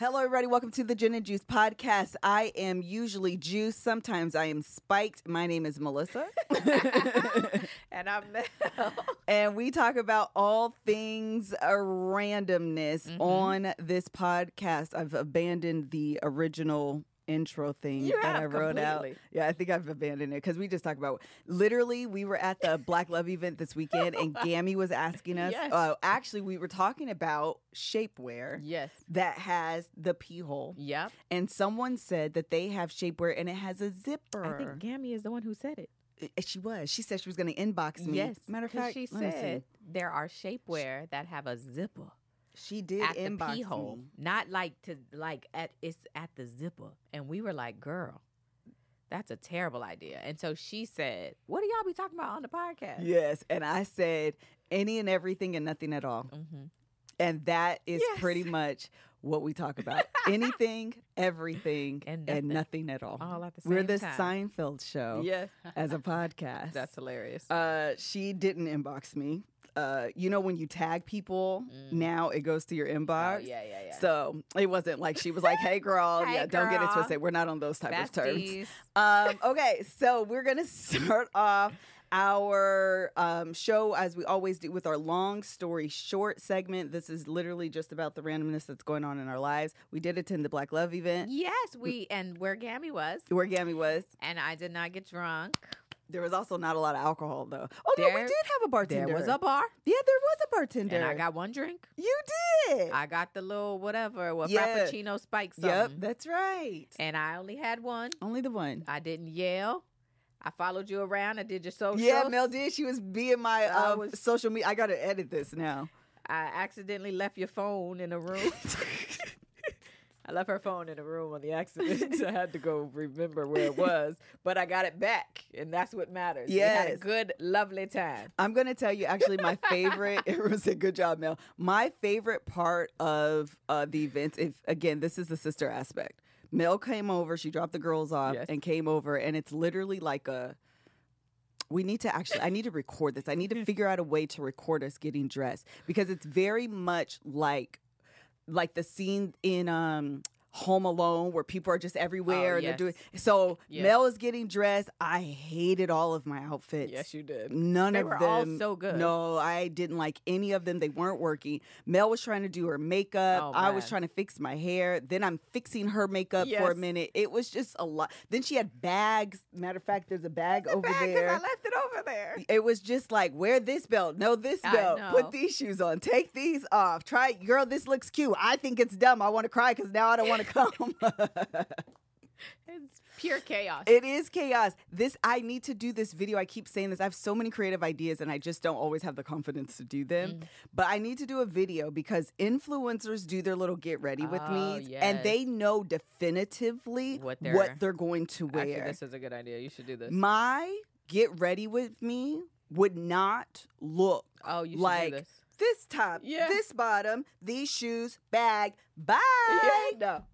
Hello, everybody. Welcome to the Gin and Juice podcast. I am usually Juice. Sometimes I am spiked. My name is Melissa. and I'm Mel. and we talk about all things randomness Mhm. on this podcast. I've abandoned the original intro thing You that I wrote out. Yeah, I think I've abandoned it because we just talked about literally. We were at the Black Love event this weekend, and Gammy was asking us. Yes. Uh, actually, we were talking about shapewear Yes. that has the pee hole, Yep. and someone said that they have shapewear and it has a zipper. I think Gammy is the one who said it. Uh, She was. She said she was going to inbox me. Yes. Matter of fact, she let me see. said there are shapewear that have a zipper she did at the pee hole, me. not like to like at it's at the zipper. And we were like, "Girl, that's a terrible idea." And so she said, "What do y'all be talking about on the podcast?" Yes, and I said any and everything and nothing at all, hmm and that is Yes. pretty much what we talk about. Anything, everything, And and nothing. nothing at all. All at the same We're the time. Seinfeld show Yes. as a podcast. That's hilarious. Uh, she didn't inbox me. Uh, you know when you tag people, Mm. now it goes to your inbox. oh yeah, yeah, yeah. So it wasn't like she was like, "Hey, girl, Hey, yeah, don't get it twisted. We're not on those type of terms." Um, okay, so we're gonna start off our um, show as we always do with our long story short segment. This is literally just about the randomness that's going on in our lives. We did attend the Black Love event Yes, we and where Gammy was, where Gammy was. and I did not get drunk. There was also not a lot of alcohol though. Oh no, we There- did have a bartender. There was a bar, yeah, there was a bartender. and I got one drink. you did. I got the little whatever, what Yeah. frappuccino spike yep, something, that's right. and I only had one. Only the one. I didn't yell. I followed you around. I did your socials. Yeah, Mel did. She was being my I uh, was- social media. I got to edit this now. I accidentally left your phone in a room. Left her phone in a room on the accident. I had to go remember where it was, but I got it back, and that's what matters. We had a good, lovely time. I'm gonna tell you actually my favorite. Everyone said good job, Mel. My favorite part of uh, the events, if again, this is the sister aspect. Mel came over. She dropped the girls off Yes. and came over, and it's literally like a. We need to actually. I need to record this. I need to figure out a way to record us getting dressed because it's very much like, like the scene in um. Home Alone, where people are just oh, everywhere and yes. they're doing. So Yes. Mel is getting dressed. I hated all of my outfits. Yes, you did. None They of were them. all so good. No, I didn't like any of them. They weren't working. Mel was trying to do her makeup. Oh, I was trying to fix my hair. Then I'm fixing her makeup for a minute. It was just a lot. Then she had bags. Matter of fact, there's a bag over Bad 'cause there. I left it over there. it was just like, wear this belt, no this belt, put these shoes on, take these off. Try, girl, this looks cute. I think it's dumb. I want to cry because now I don't want to It's pure chaos. It is chaos. This I need to do this video. I keep saying this. I have so many creative ideas and I just don't always have the confidence to do them. Mm. But I need to do a video because influencers do their little get ready with Oh, me and they know definitively What what they're- they're, going to wear. Actually, this is a good idea. You should do this. My get ready with me would not look oh, you like this. this top, Yeah. this bottom, these shoes, bag, bye. Yeah, no,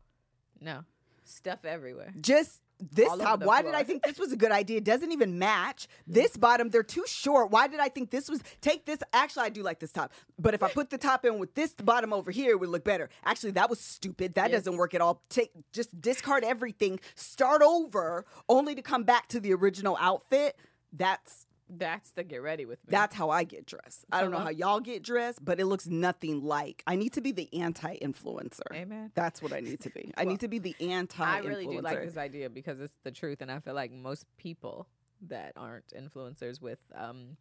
no, stuff everywhere. just this All top. Why did I think this was a good idea? It doesn't even match. This bottom, they're too short. Why did I think this was take this? Actually, I do like this top. But if I put the top in with this bottom over here, it would look better. Actually, that was stupid. That Yes. doesn't work at all. Take just discard everything, start over, only to come back to the original outfit. That's That's the get ready with me. that's how I get dressed. I don't know how y'all get dressed, but it looks nothing like. I need to be the anti-influencer. Amen. That's what I need to be. I Well, need to be the anti-influencer. I really do like this idea because it's the truth, and I feel like most people that aren't influencers with um,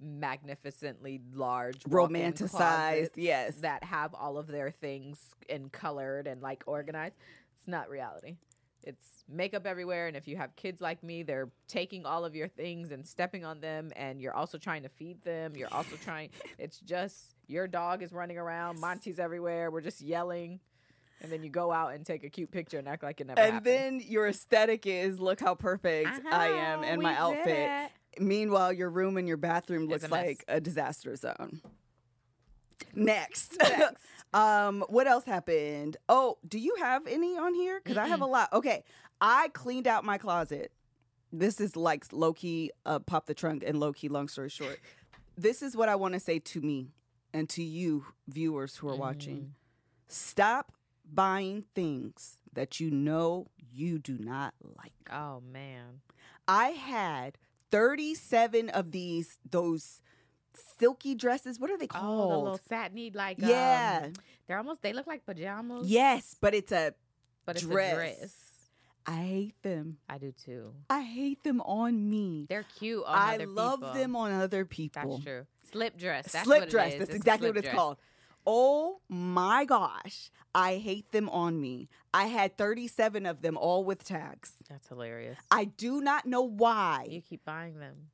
magnificently large, Romanticized, yes. that have all of their things and colored and like organized. It's not reality. It's makeup everywhere, and if you have kids like me, they're taking all of your things and stepping on them, and you're also trying to feed them. You're also trying. It's just your dog is running around. Monty's everywhere. We're just yelling. And then you go out and take a cute picture and act like it never and happened. then your aesthetic is look how perfect I am Uh-huh, in we my outfit. it. Meanwhile, your room and your bathroom looks a like a disaster zone. Next. Next. um, what else happened? Oh, do you have any on here? Because I have a lot. Okay, I cleaned out my closet. This is like low key, uh, pop the trunk, and low key. Long story short, this is what I want to say to me and to you viewers who are watching. Stop buying things that you know you do not like. Oh man. I had 37 of these those silky dresses. What are they called? Oh, the little satiny like yeah. um, they're almost they look like pajamas. yes, but it's a but it's dress. a dress. I hate them. I do too. I hate them on me. They're cute on I love people. them on other people. That's true. Slip dress. That's slip what dress. is. That's It's exactly what it's dress. called. Oh my gosh. I hate them on me. I had 37 of them all with tags. That's hilarious. I do not know why. You keep buying them.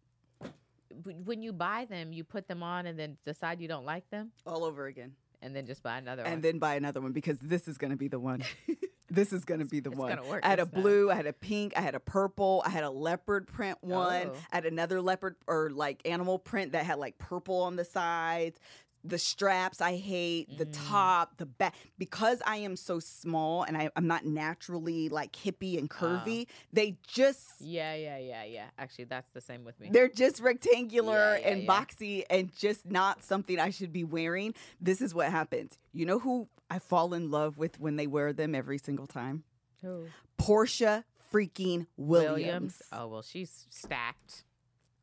When you buy them, you put them on and then decide you don't like them, all over again. and then just buy another and one. And then buy another one because this is going to be the one. this is going to be the It's one. work I had a time. blue, I had a pink, I had a purple, I had a leopard print one, Oh. I had another leopard or like animal print that had like purple on the sides. The straps I hate, the Mm. top, the back. Because I am so small and I, I'm not naturally like hippie and curvy, they just yeah, yeah, yeah, yeah. Actually, that's the same with me. they're just rectangular Yeah, yeah, and yeah. boxy and just not something I should be wearing. This is what happens. You know who I fall in love with when they wear them every single time? Who? Porsha freaking Williams. Oh well, she's stacked.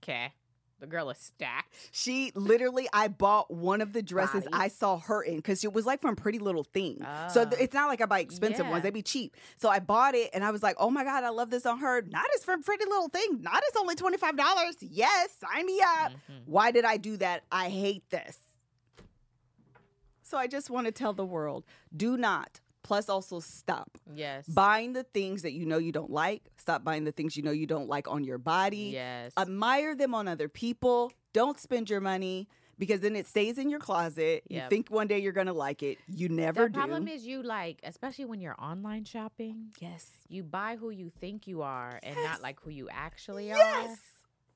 Okay, the girl is stacked. She literally, I bought one of the dresses Body. I saw her in because it was like from Pretty Little Thing. So th- Ah. it's not like I buy expensive Yeah. ones; they be cheap. So I bought it, and I was like, "Oh my god, I love this on her." Not as from Pretty Little Thing. Not as only twenty five dollars. Yes, sign me up. Mhm. Why did I do that? I hate this. So I just want to tell the world do not, plus also stop Yes. buying the things that you know you don't like. Stop buying the things you know you don't like on your body. Yes. Admire them on other people. Don't spend your money because then it stays in your closet. You think one day you're going to like it. You never the do. The problem is you like, especially when you're online shopping, yes. you buy who you think you are and Yes. not like who you actually Yes.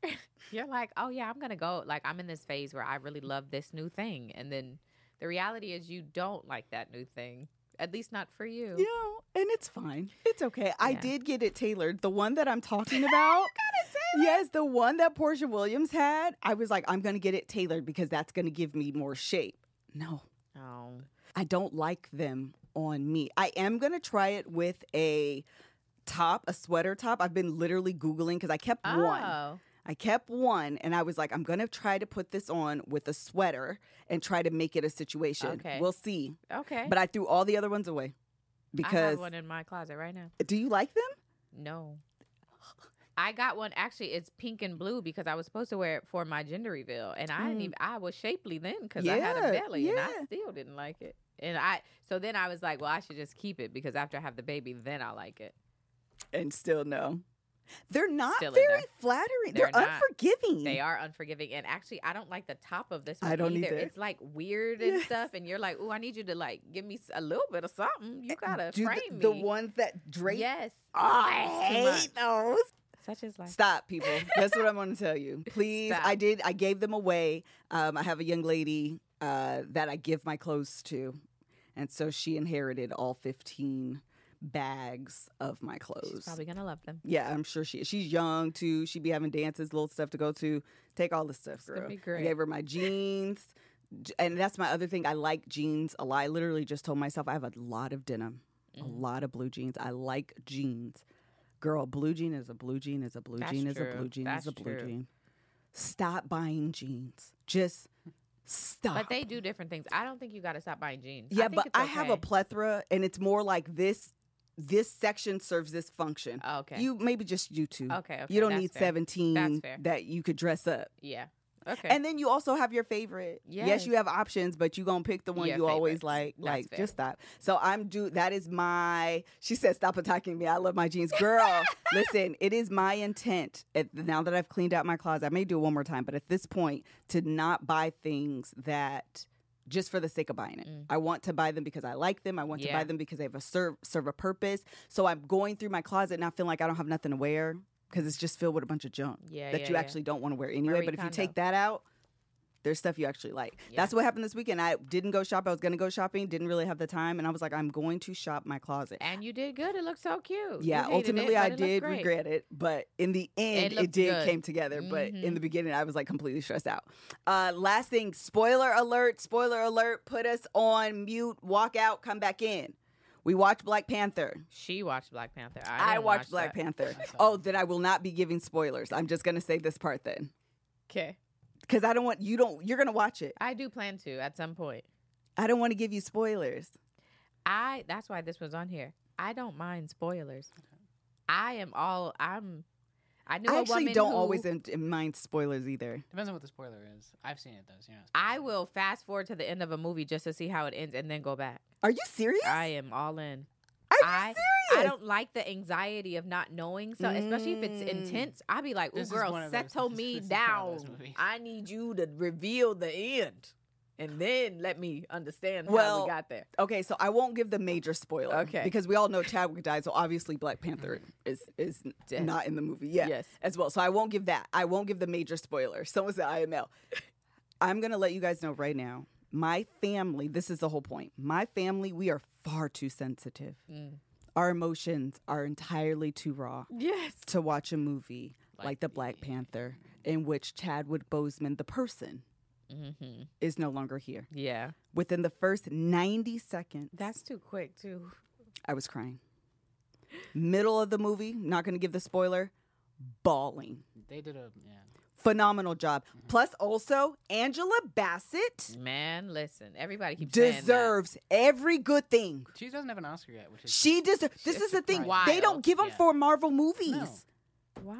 are. You're like, oh yeah, I'm gonna go. Like I'm in this phase where I really love this new thing, and then the reality is you don't like that new thing. At least not for you. You know, and it's fine. It's okay. I did get it tailored. The one that I'm talking about. Yes, the one that Porsha Williams had. I was like, I'm going to get it tailored because that's going to give me more shape. No, Oh. I don't like them on me. I am going to try it with a top, a sweater top. I've been literally Googling because I kept one. Oh. I kept one and I was like, I'm going to try to put this on with a sweater and try to make it a situation. Okay. We'll see. Okay. But I threw all the other ones away I because have one in my closet right now. do you like them? No. I got one actually it's pink and blue because I was supposed to wear it for my gender reveal and I didn't Mm. even I was shapely then because I had a Yeah, belly and I still didn't like it. And I so then I was like, well, I should just keep it because after I have the baby, then I like it. and still no. They're not Still very flattering. They're, They're unforgiving. They are unforgiving, and actually, I don't like the top of this one I don't either. either. It's like weird and Yes. stuff, and you're like, "Oh, I need you to like give me a little bit of something. You gotta Do frame the, me." the ones that drape. yes, Oh, I hate those. such as like Stop, people. That's what I'm going to tell you. Please, I did. I gave them away. Um, I have a young lady uh, that I give my clothes to, and so she inherited all 15 bags of my clothes. she's probably gonna love them. Yeah, I'm sure she. She's young too. She'd be having dances, little stuff to go to. Take all the stuff, gonna girl. be I gave her my jeans, and that's my other thing. I like jeans a lot. I literally just told myself I have a lot of denim, a Mhm. lot of blue jeans. I like jeans. Girl, blue jean is a blue jean is a blue That's jean is a blue jean That's is a blue true. jean. Stop buying jeans. Just stop. But they do different things. I don't think you gotta stop buying jeans. yeah, think but it's I have a plethora, and it's more like this. This section serves this function. Oh, okay. You maybe just you two. okay, okay. you don't need fair. 17 fair. that you could dress up. Yeah. Okay. And then you also have your favorite. Yes, Yes. you have options, but you gonna pick the one Yeah, you always like. That's like, fair. just stop. So I'm do that is my she said stop attacking me. I love my jeans. Girl, listen, it is my intent at, now that I've cleaned out my closet. I may do it one more time, but at this point, to not buy things that just for the sake of buying it. Mm. I want to buy them because I like them. I want to buy them because they have a serve serve a purpose. So I'm going through my closet now feeling like I don't have nothing to wear because it's just filled with a bunch of junk Yeah, that yeah, you yeah. actually don't want to wear anyway. Marie but if you take that out, there's stuff you actually like. Yeah. That's what happened this weekend. I didn't go shop. I was gonna go shopping, didn't really have the time, and I was like, I'm going to shop my closet. And you did good. It looked so cute. Yeah, ultimately it, I did regret it, but in the end, it, looked did good. came together. But in the beginning, I was like completely stressed out. Uh, last thing, spoiler alert! Spoiler alert! Put us on mute. Walk out. Come back in. We watched Black Panther. She watched Black Panther. I, I, watched watch Black that. Panther. Oh, then I will not be giving spoilers. I'm just gonna say this part then, Okay. Because I don't want you don't. You're gonna watch it. I do plan to at some point. I don't want to give you spoilers. I that's why this was on here. I don't mind spoilers. I am all I'm I knew I a actually woman don't who- always in, in mind spoilers either. Depends on what the spoiler is. I've seen it though. So you're I will fast forward to the end of a movie just to see how it ends and then go back. Are you serious? I am all in. Are you I serious? I don't like the anxiety of not knowing. So especially if it's Mm. intense, I'll be like, "Oh, girl, one of those- settle me is down. I need you to reveal the end, and then let me understand how we got there." Okay, so I won't give the major spoiler. Okay. Because we all know Chadwick died, so obviously Black Panther is is Dead. not in the movie. Yeah. Yes. As well. So I won't give that. I won't give the major spoiler. Someone said IML. I'm gonna let you guys know right now. My family, this is the whole point. My family, we are far too sensitive. Mm. Our emotions are entirely too raw Yes. to watch a movie like, Like the Black Panther, in which Chadwick Boseman, the person, hmm is no longer here. Yeah, Within the first 90 seconds, that's too quick too. I was crying. Middle of the movie, not going to give the spoiler, bawling. They did a yeah. Phenomenal job. Plus, also, Angela Bassett Man, listen, everybody keeps saying that. deserves every good thing. She doesn't have an Oscar yet, which is She deserves. This is the thing. surprising. They don't give them Yeah. for Marvel movies. No. Why?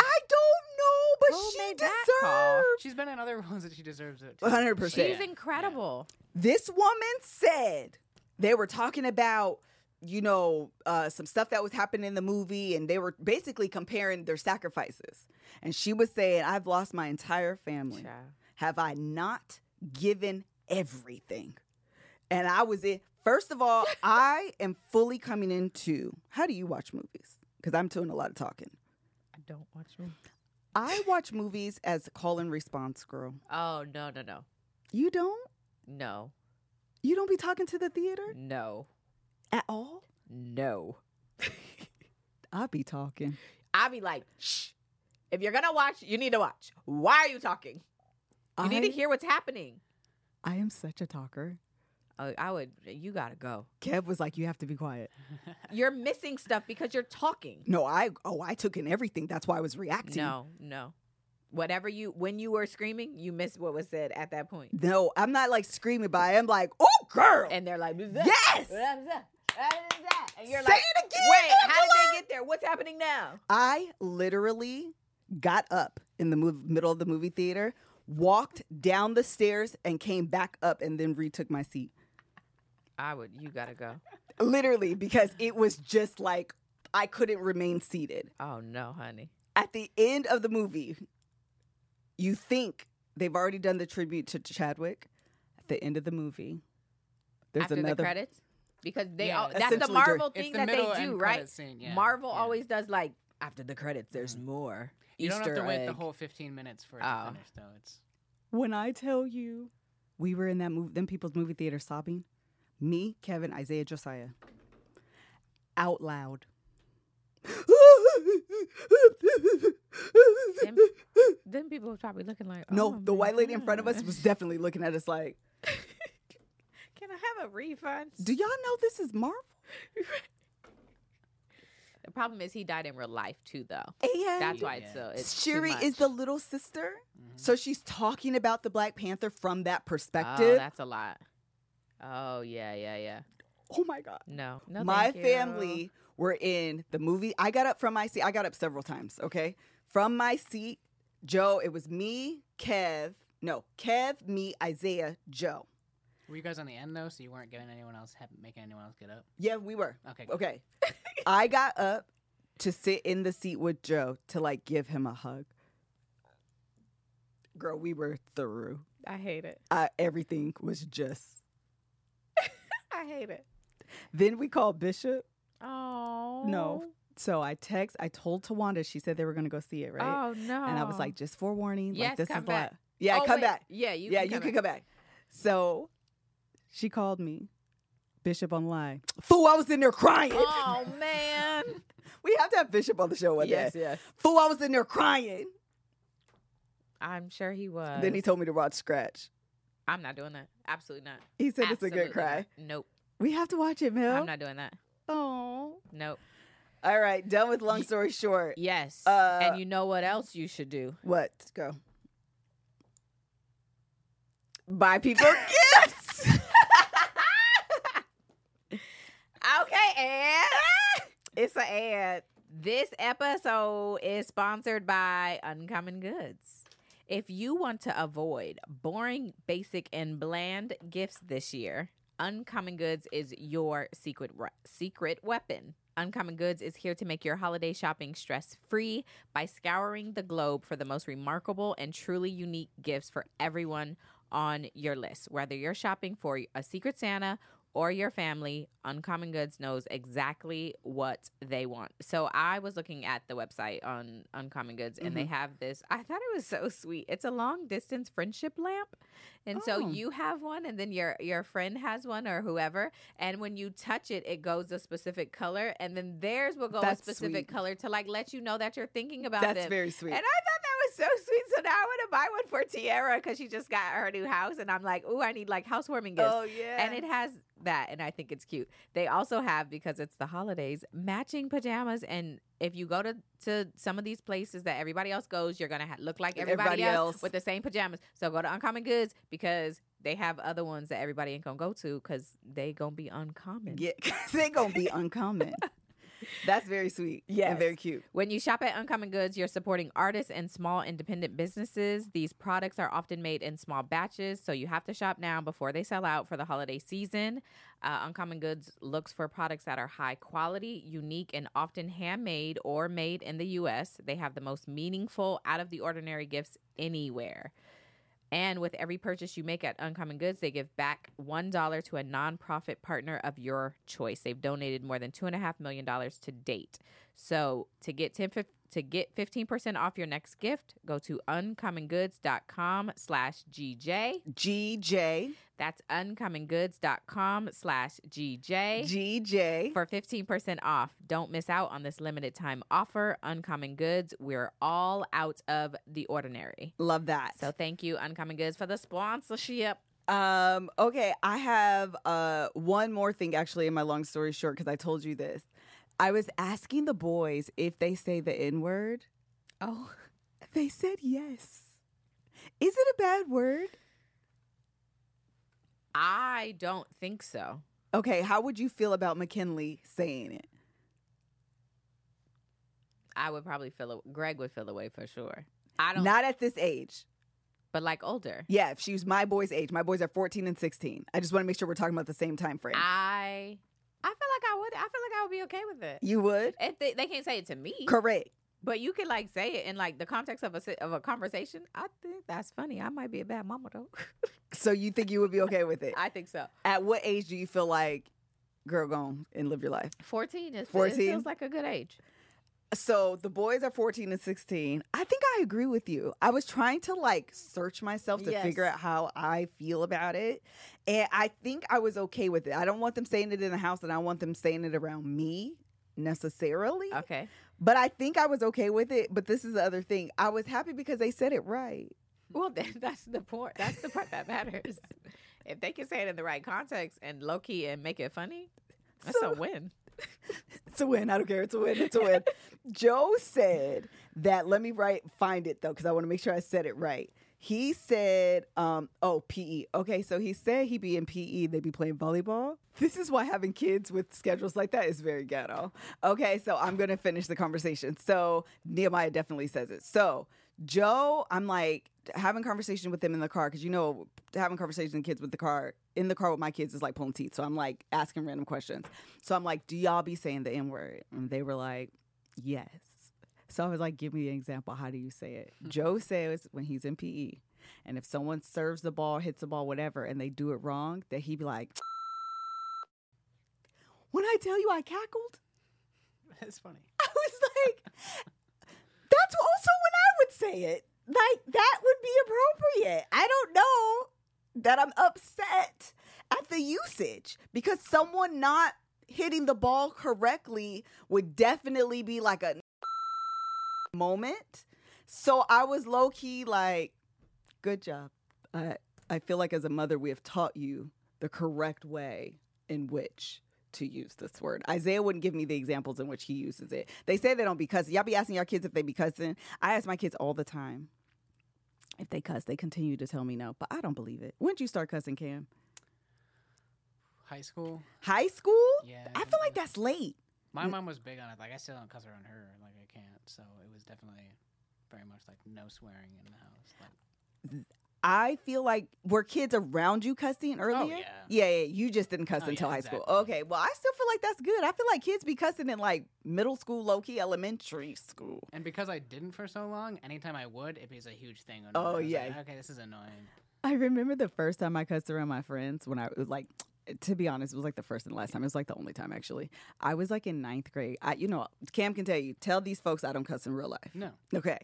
I don't know, but Who she made that call? deserves. She's been in other ones that she deserves it. 100%. She's incredible. This woman said they were talking about, you know, uh, some stuff that was happening in the movie, and they were basically comparing their sacrifices. And she was saying, I've lost my entire family. Child. Have I not given everything? And I was in, first of all, I am fully coming into how do you watch movies? Because I'm doing a lot of talking. I don't watch movies. I watch movies as call and response girl. Oh no no no You don't? no You don't be talking to the theater no at all? no. I be talking. I'll be like, shh. If you're gonna watch, you need to watch. Why are you talking? You need to hear what's happening. I am such a talker. Uh, I would. You gotta go. Kev was like, "You have to be quiet." You're missing stuff because you're talking. No, I oh I took in everything. That's why I was reacting. No, no. Whatever you when you were screaming, you missed what was said at that point. no, I'm not like screaming, but I am like, "Oh, girl!" And they're like, yes, And you're Say like, it again. wait, how did they get there? What's happening now? I literally got up in the mov- middle of the movie theater, walked down the stairs, and came back up, and then retook my seat. I would. You gotta go. Literally, because it was just like I couldn't remain seated. Oh no, honey. At the end of the movie, you think they've already done the tribute to Chadwick. At the end of the movie, there's After another the credits, because they Yeah, all, that's the Marvel It's thing the that they do, right? scene, yeah. Marvel Yeah. always does like after the credits. There's Mhm. more. You don't have Easter to wait the whole 15 minutes for it Oh. to finish, though. It's When I tell you we were in that movie, them people's movie theater sobbing, me, Kevin, Isaiah, Josiah, out loud. Then people was probably looking like, no, oh the white lady in front of us was definitely looking at us like, Can I have a refund? "Do y'all know this is Marvel?" The problem is he died in real life too, though. And That's why it's so. It's Shuri is the little sister, Mhm. so she's talking about the Black Panther from that Oh, perspective. that's a lot. Oh yeah, yeah, yeah. oh my god. No, no. my thank you. family were in the movie. I got up from my seat. I got up several times, okay? From my seat, Joe, it was me, Kev. No, Kev, me, Isaiah, Joe. Were you guys on the end though, so you weren't getting anyone else, making anyone else get up? Yeah, we were. Okay. good. Okay. I got up to sit in the seat with Joe to like give him a hug. Girl, we were through. I hate it. I, everything was just. I hate it. Then we called Bishop. Oh no. So I text. I told Tawanda. She said they were going to go see it, right? Oh no. And I was like, just forewarning. Yes, like this come is back. like, yeah, Oh, come wait. back. Yeah, you. yeah, can you come can back. come back. So she called me, Bishop on line. Fool, I was in there crying. Oh man. We have to have Bishop on the show one yes, day. yes. Fool, I was in there crying. I'm sure he was. Then he told me to watch Scratch. I'm not doing that. Absolutely not. He said it's a good cry. not. Nope. We have to watch it, Mel. I'm not doing that. Oh. Nope. All right, done with long story short. Yes. Uh, and you know what else you should do? What? Go. Buy people gifts. And it's an ad. This episode is sponsored by Uncommon Goods. If you want to avoid boring, basic, and bland gifts this year, Uncommon Goods is your secret re- secret weapon. Uncommon Goods is here to make your holiday shopping stress free by scouring the globe for the most remarkable and truly unique gifts for everyone on your list. Whether you're shopping for a Secret Santa or your family, Uncommon Goods knows exactly what they want. So I was looking at the website on Uncommon Goods and they mm-hmm. have this. I thought it was so sweet. It's a long distance friendship lamp. And so Oh. you have one and then your your friend has one or whoever and when you touch it it goes a specific color and then theirs will go That's a specific sweet. color to like let you know that you're thinking about That's them. very sweet. And I thought so sweet. So now I want to buy one for Tiara because she just got her new house, and I'm like, ooh, I need like housewarming gifts. oh yeah. And it has that, and I think it's cute. They also have because it's the holidays, matching pajamas. And if you go to to some of these places that everybody else goes, you're gonna ha- look like everybody, Everybody else, else. with the same pajamas. So go to Uncommon Goods because they have other ones that everybody ain't gonna go to because they gonna be uncommon. yeah, they gonna be uncommon. That's very sweet. Yes. and very cute. When you shop at Uncommon Goods, you're supporting artists and small independent businesses. These products are often made in small batches, so you have to shop now before they sell out for the holiday season. Uh, Uncommon Goods looks for products that are high quality, unique, and often handmade or made in the U.S. They have the most meaningful, out of the ordinary gifts anywhere. And with every purchase you make at Uncommon Goods, they give back $1 to a nonprofit partner of your choice. They've donated more than $2.5 million to date. So to get 10, fif- to get 15% off your next gift, go to uncommongoods.com slash GJ. GJ, That's uncommongoods.com slash GJ GJ. for 15% off. Don't miss out on this limited time offer. Uncommon Goods, we're all out of the ordinary. Love that. So thank you, Uncommon Goods, for the sponsorship. Um, okay, I have uh one more thing actually in my long story short because I told you this. I was asking the boys if they say the N word. Oh, They said yes. Is it a bad word? I don't think so. Okay, how would you feel about McKinley saying it? I would probably feel a, Greg would feel away for sure. I don't, Not at this age. but like older. Yeah, if she was my boy's age, my boys are 14 and 16. I just want to make sure we're talking about the same time frame. I, I feel like I would. I feel like I would be okay with it. you would? If they, they can't say it to me, Correct. but you could like say it in like the context of a of a conversation. I think that's funny. I might be a bad mama though. So you think you would be okay with it? I think so. At what age do you feel like, girl, go on and live your life? Fourteen is 14? It feels like a good age. So the boys are 14 and 16. I think I agree with you. I was trying to like search myself to Yes. figure out how I feel about it. And I think I was okay with it. I don't want them saying it in the house and I want them saying it around me necessarily. Okay. But I think I was okay with it. But this is the other thing. I was happy because they said it right. Well, that's the point. That's the part that matters. if they can say it in the right context and low key and make it funny, that's So- a win. It's a win. I don't care. It's a win. It's a win. Joe said that. Let me write. Find it though, because I want to make sure I said it right. He said, um, "Oh, PE. Okay, so he said he'd be in PE. They'd be playing volleyball. This is why having kids with schedules like that is very ghetto. Okay, so I'm gonna finish the conversation. So Nehemiah definitely says it. So Joe, I'm like having conversation with them in the car because you know having conversation with kids with the car in the car with my kids is like pulling teeth. So I'm like asking random questions. So I'm like, do y'all be saying the N word? And they were like, yes. So I was like, give me an example. How do you say it? Hmm. Joe says when he's in PE, And if someone serves the ball, hits the ball, whatever, and they do it wrong, that he'd be like, "When I tell you I cackled." That's funny. I was like, that's also when I would say it. Like, that would be appropriate. I don't know that I'm upset at the usage because someone not hitting the ball correctly would definitely be like a moment. So I was low key like, good job. I, I feel like as a mother, we have taught you the correct way in which to use this word. Isaiah wouldn't give me the examples in which he uses it. They say they don't be cussing. Y'all be asking your kids if they be cussing. I ask my kids all the time if they cuss. They continue to tell me no, but I don't believe it. When did you start cussing, Cam? High school. High school? Yeah. I feel like mm-hmm. that's late. My mom was big on it. Like I still don't cuss around her. Like I can't. So it was definitely very much like no swearing in the house. Like I feel like were kids around you cussing oh, earlier? Oh, yeah. yeah, yeah. You just didn't cuss Oh, until yeah, high school. Okay, well, I still feel like that's good. I feel like kids be cussing in like middle school, low key, elementary school. and because I didn't for so long, anytime I would, it was a huge thing. Oh, yeah. Like, okay, this is annoying. I remember the first time I cussed around my friends when I was like, to be honest, it was like the first and last time. It was like the only time actually. I was like in ninth grade. I, you know, Cam can tell you, tell these folks I don't cuss in real life. No. Okay.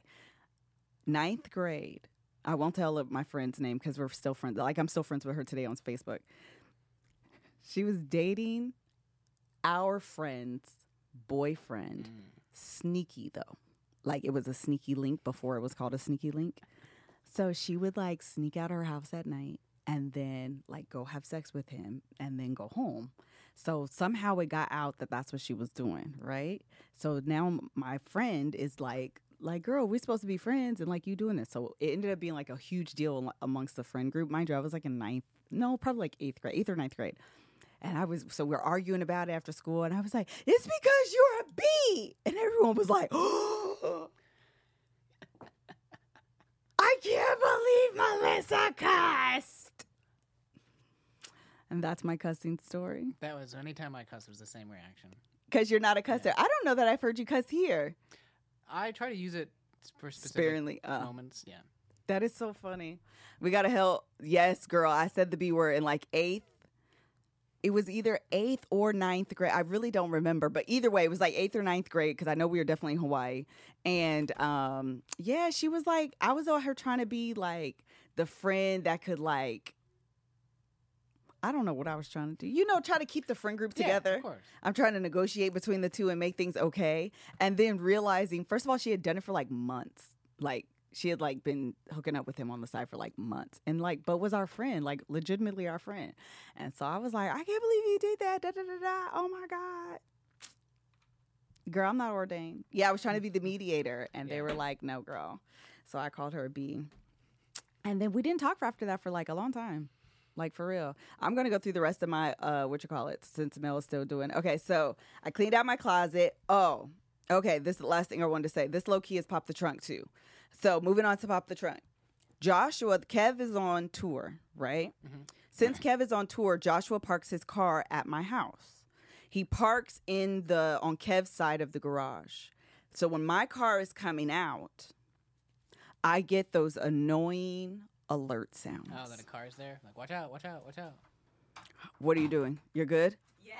Ninth grade. I won't tell my friend's name because we're still friends. Like I'm still friends with her today on Facebook. She was dating our friend's boyfriend. Mm. Sneaky though. Like it was a sneaky link before it was called a sneaky link. So she would like sneak out her house at night and then like go have sex with him and then go home. So somehow it got out that that's what she was doing, right? So now my friend is like, like, girl, we're supposed to be friends, and like you doing this. So it ended up being like a huge deal amongst the friend group. Mind you, I was like in ninth, no, probably like eighth grade, eighth or ninth grade. And I was so we are arguing about it after school, and I was like, "It's because you're a bee," and everyone was like, "Oh, "I can't believe Melissa cussed." And that's my cussing story. That was anytime I cussed, it was the same reaction. Because you're not a cusser. I don't know that I've heard you cuss here. I try to use it for specific Sparingly. Uh, moments. Yeah. That is so funny. We gotta help. Yes, girl. I said the B word in like eighth. It was either eighth or ninth grade. I really don't remember, but either way, it was like eighth or ninth grade because I know we were definitely in Hawaii. And um, yeah, she was like, I was out her trying to be like the friend that could like. I don't know what I was trying to do. You know, try to keep the friend group Yeah, together. of course. I'm trying to negotiate between the two and make things okay. And then realizing, first of all, she had done it for like months. Like she had like been hooking up with him on the side for like months. And like, but was our friend, like legitimately our friend. And so I was like, I can't believe you did that. Da da da da. Oh my God. Girl, I'm not ordained. Yeah, I was trying to be the mediator. And they were like, no, girl. So I called her a B. And then we didn't talk for after that for like a long time. Like for real. I'm gonna go through the rest of my uh what you call it since Mel is still doing. Okay, so I cleaned out my closet. Oh, okay. This is the last thing I wanted to say. This low key is pop the trunk too. So moving on to pop the trunk. Joshua, Kev is on tour, right? Mhm. Since Kev is on tour, Joshua parks his car at my house. He parks in the on Kev's side of the garage. So when my car is coming out, I get those annoying alert sounds. Oh, that a car's there. Like, watch out, watch out, watch out. What are you doing? You're good? Yes.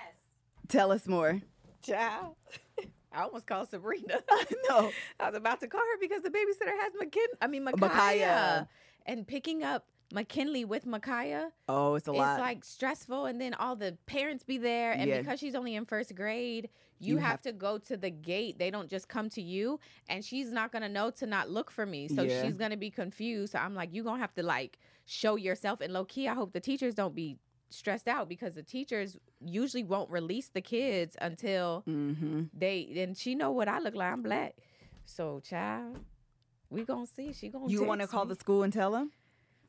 Tell us more. Child. I almost called Sabrina. no. I was about to call her because the babysitter has McKin. I mean, Micaiah. Micaiah. And picking up McKinley with Micaiah Oh, it's a lot. It's like stressful. And then all the parents be there. And Yeah. because she's only in first grade, you, You have, have- to go to the gate. They don't just come to you. And she's not going to know to not look for me. So Yeah. she's going to be confused. So I'm like, you're going to have to like show yourself. And low key, I hope the teachers don't be stressed out because the teachers usually won't release the kids until mm-hmm. they and she know what I look like. I'm black. So child, we gonna see. She gonna You want to call me. the school and tell them?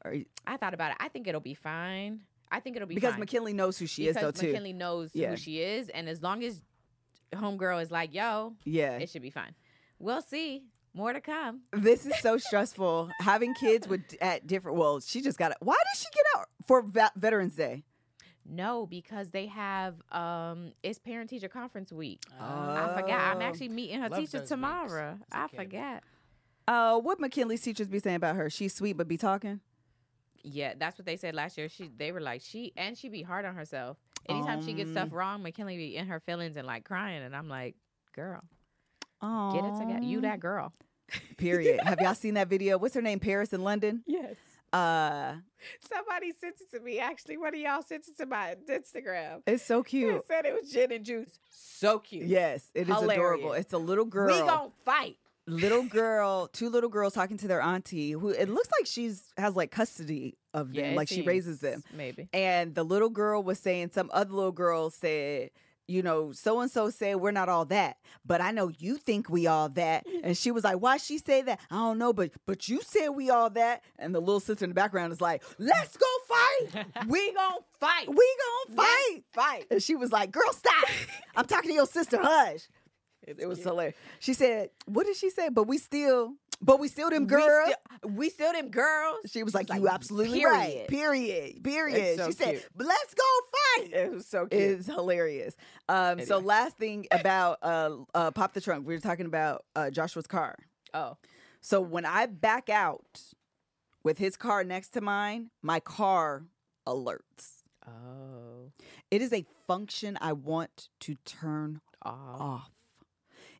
Or, I thought about it. I think it'll be fine. I think it'll be because fine. McKinley knows who she because is, though, too. McKinley knows Yeah. who she is, and as long as homegirl is like, "Yo," yeah. it should be fine. We'll see. More to come. This is so stressful. Having kids with at different. Well, she just got it. Why did she get out for Va- Veterans Day? No, because they have um it's parent teacher conference week. Uh, I forgot. I'm Oh. actually meeting her Love teacher those weeks tomorrow. as a I kid. forgot. Uh, what McKinley's teachers be saying about her? She's sweet, but be talking. Yeah, that's what they said last year. She they were like she and she be hard on herself. Anytime she gets stuff Um. wrong, McKinley be in her feelings and like crying, and I'm like, girl, Oh, get it together. You that girl. period. Have y'all seen that video? What's her name? Paris in London. Yes. Uh, Somebody sent it to me. Actually, one of y'all sent it to my Instagram. it's so cute. It said it was gin and juice. So cute. Yes, it is adorable. It's a little girl. We gonna fight. Little girl, two little girls talking to their auntie, who it looks like she's has like custody of them, it like she raises them. Maybe. And the little girl was saying, some other little girl said, you know, so and so said we're not all that, but I know you think we all that. And she was like, why she say that? I don't know, but but you said we all that. And the little sister in the background is like, let's go fight. We gonna fight. We gonna fight. Let's fight. And she was like, girl, stop. I'm talking to your sister. Hush. It was hilarious. She said, "What did she say? But we still, but we still them We girls." still- We still, them girls. she was like, "You absolutely right." period. Period. Period. It's so she said, cute. "But let's go fight." It was so cute. It's hilarious. Um, so last thing about uh, uh, pop the trunk, we were talking about uh, Joshua's car. oh, So when I back out with his car next to mine, my car alerts. oh, It is a function I want to turn oh. off.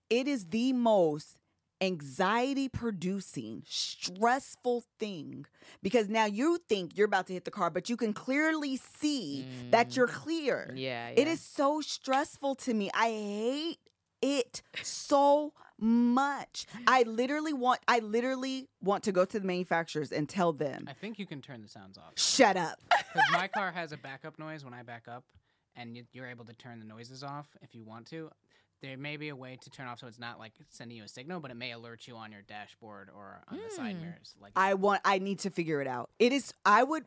It is the most anxiety producing, stressful thing because now you think you're about to hit the car, but you can clearly see that you're clear. Mm. Yeah, It yeah. is so stressful to me. I hate it so much. I literally want I literally want to go to the manufacturers and tell them, I think you can turn the sounds off. "Shut up." Because my car has a backup noise when I back up, and you're able to turn the noises off if you want to. There may be a way to turn off so it's not like sending you a signal, but it may alert you on your dashboard or on the side Hmm. mirrors. Like I want I need to figure it out. It is I would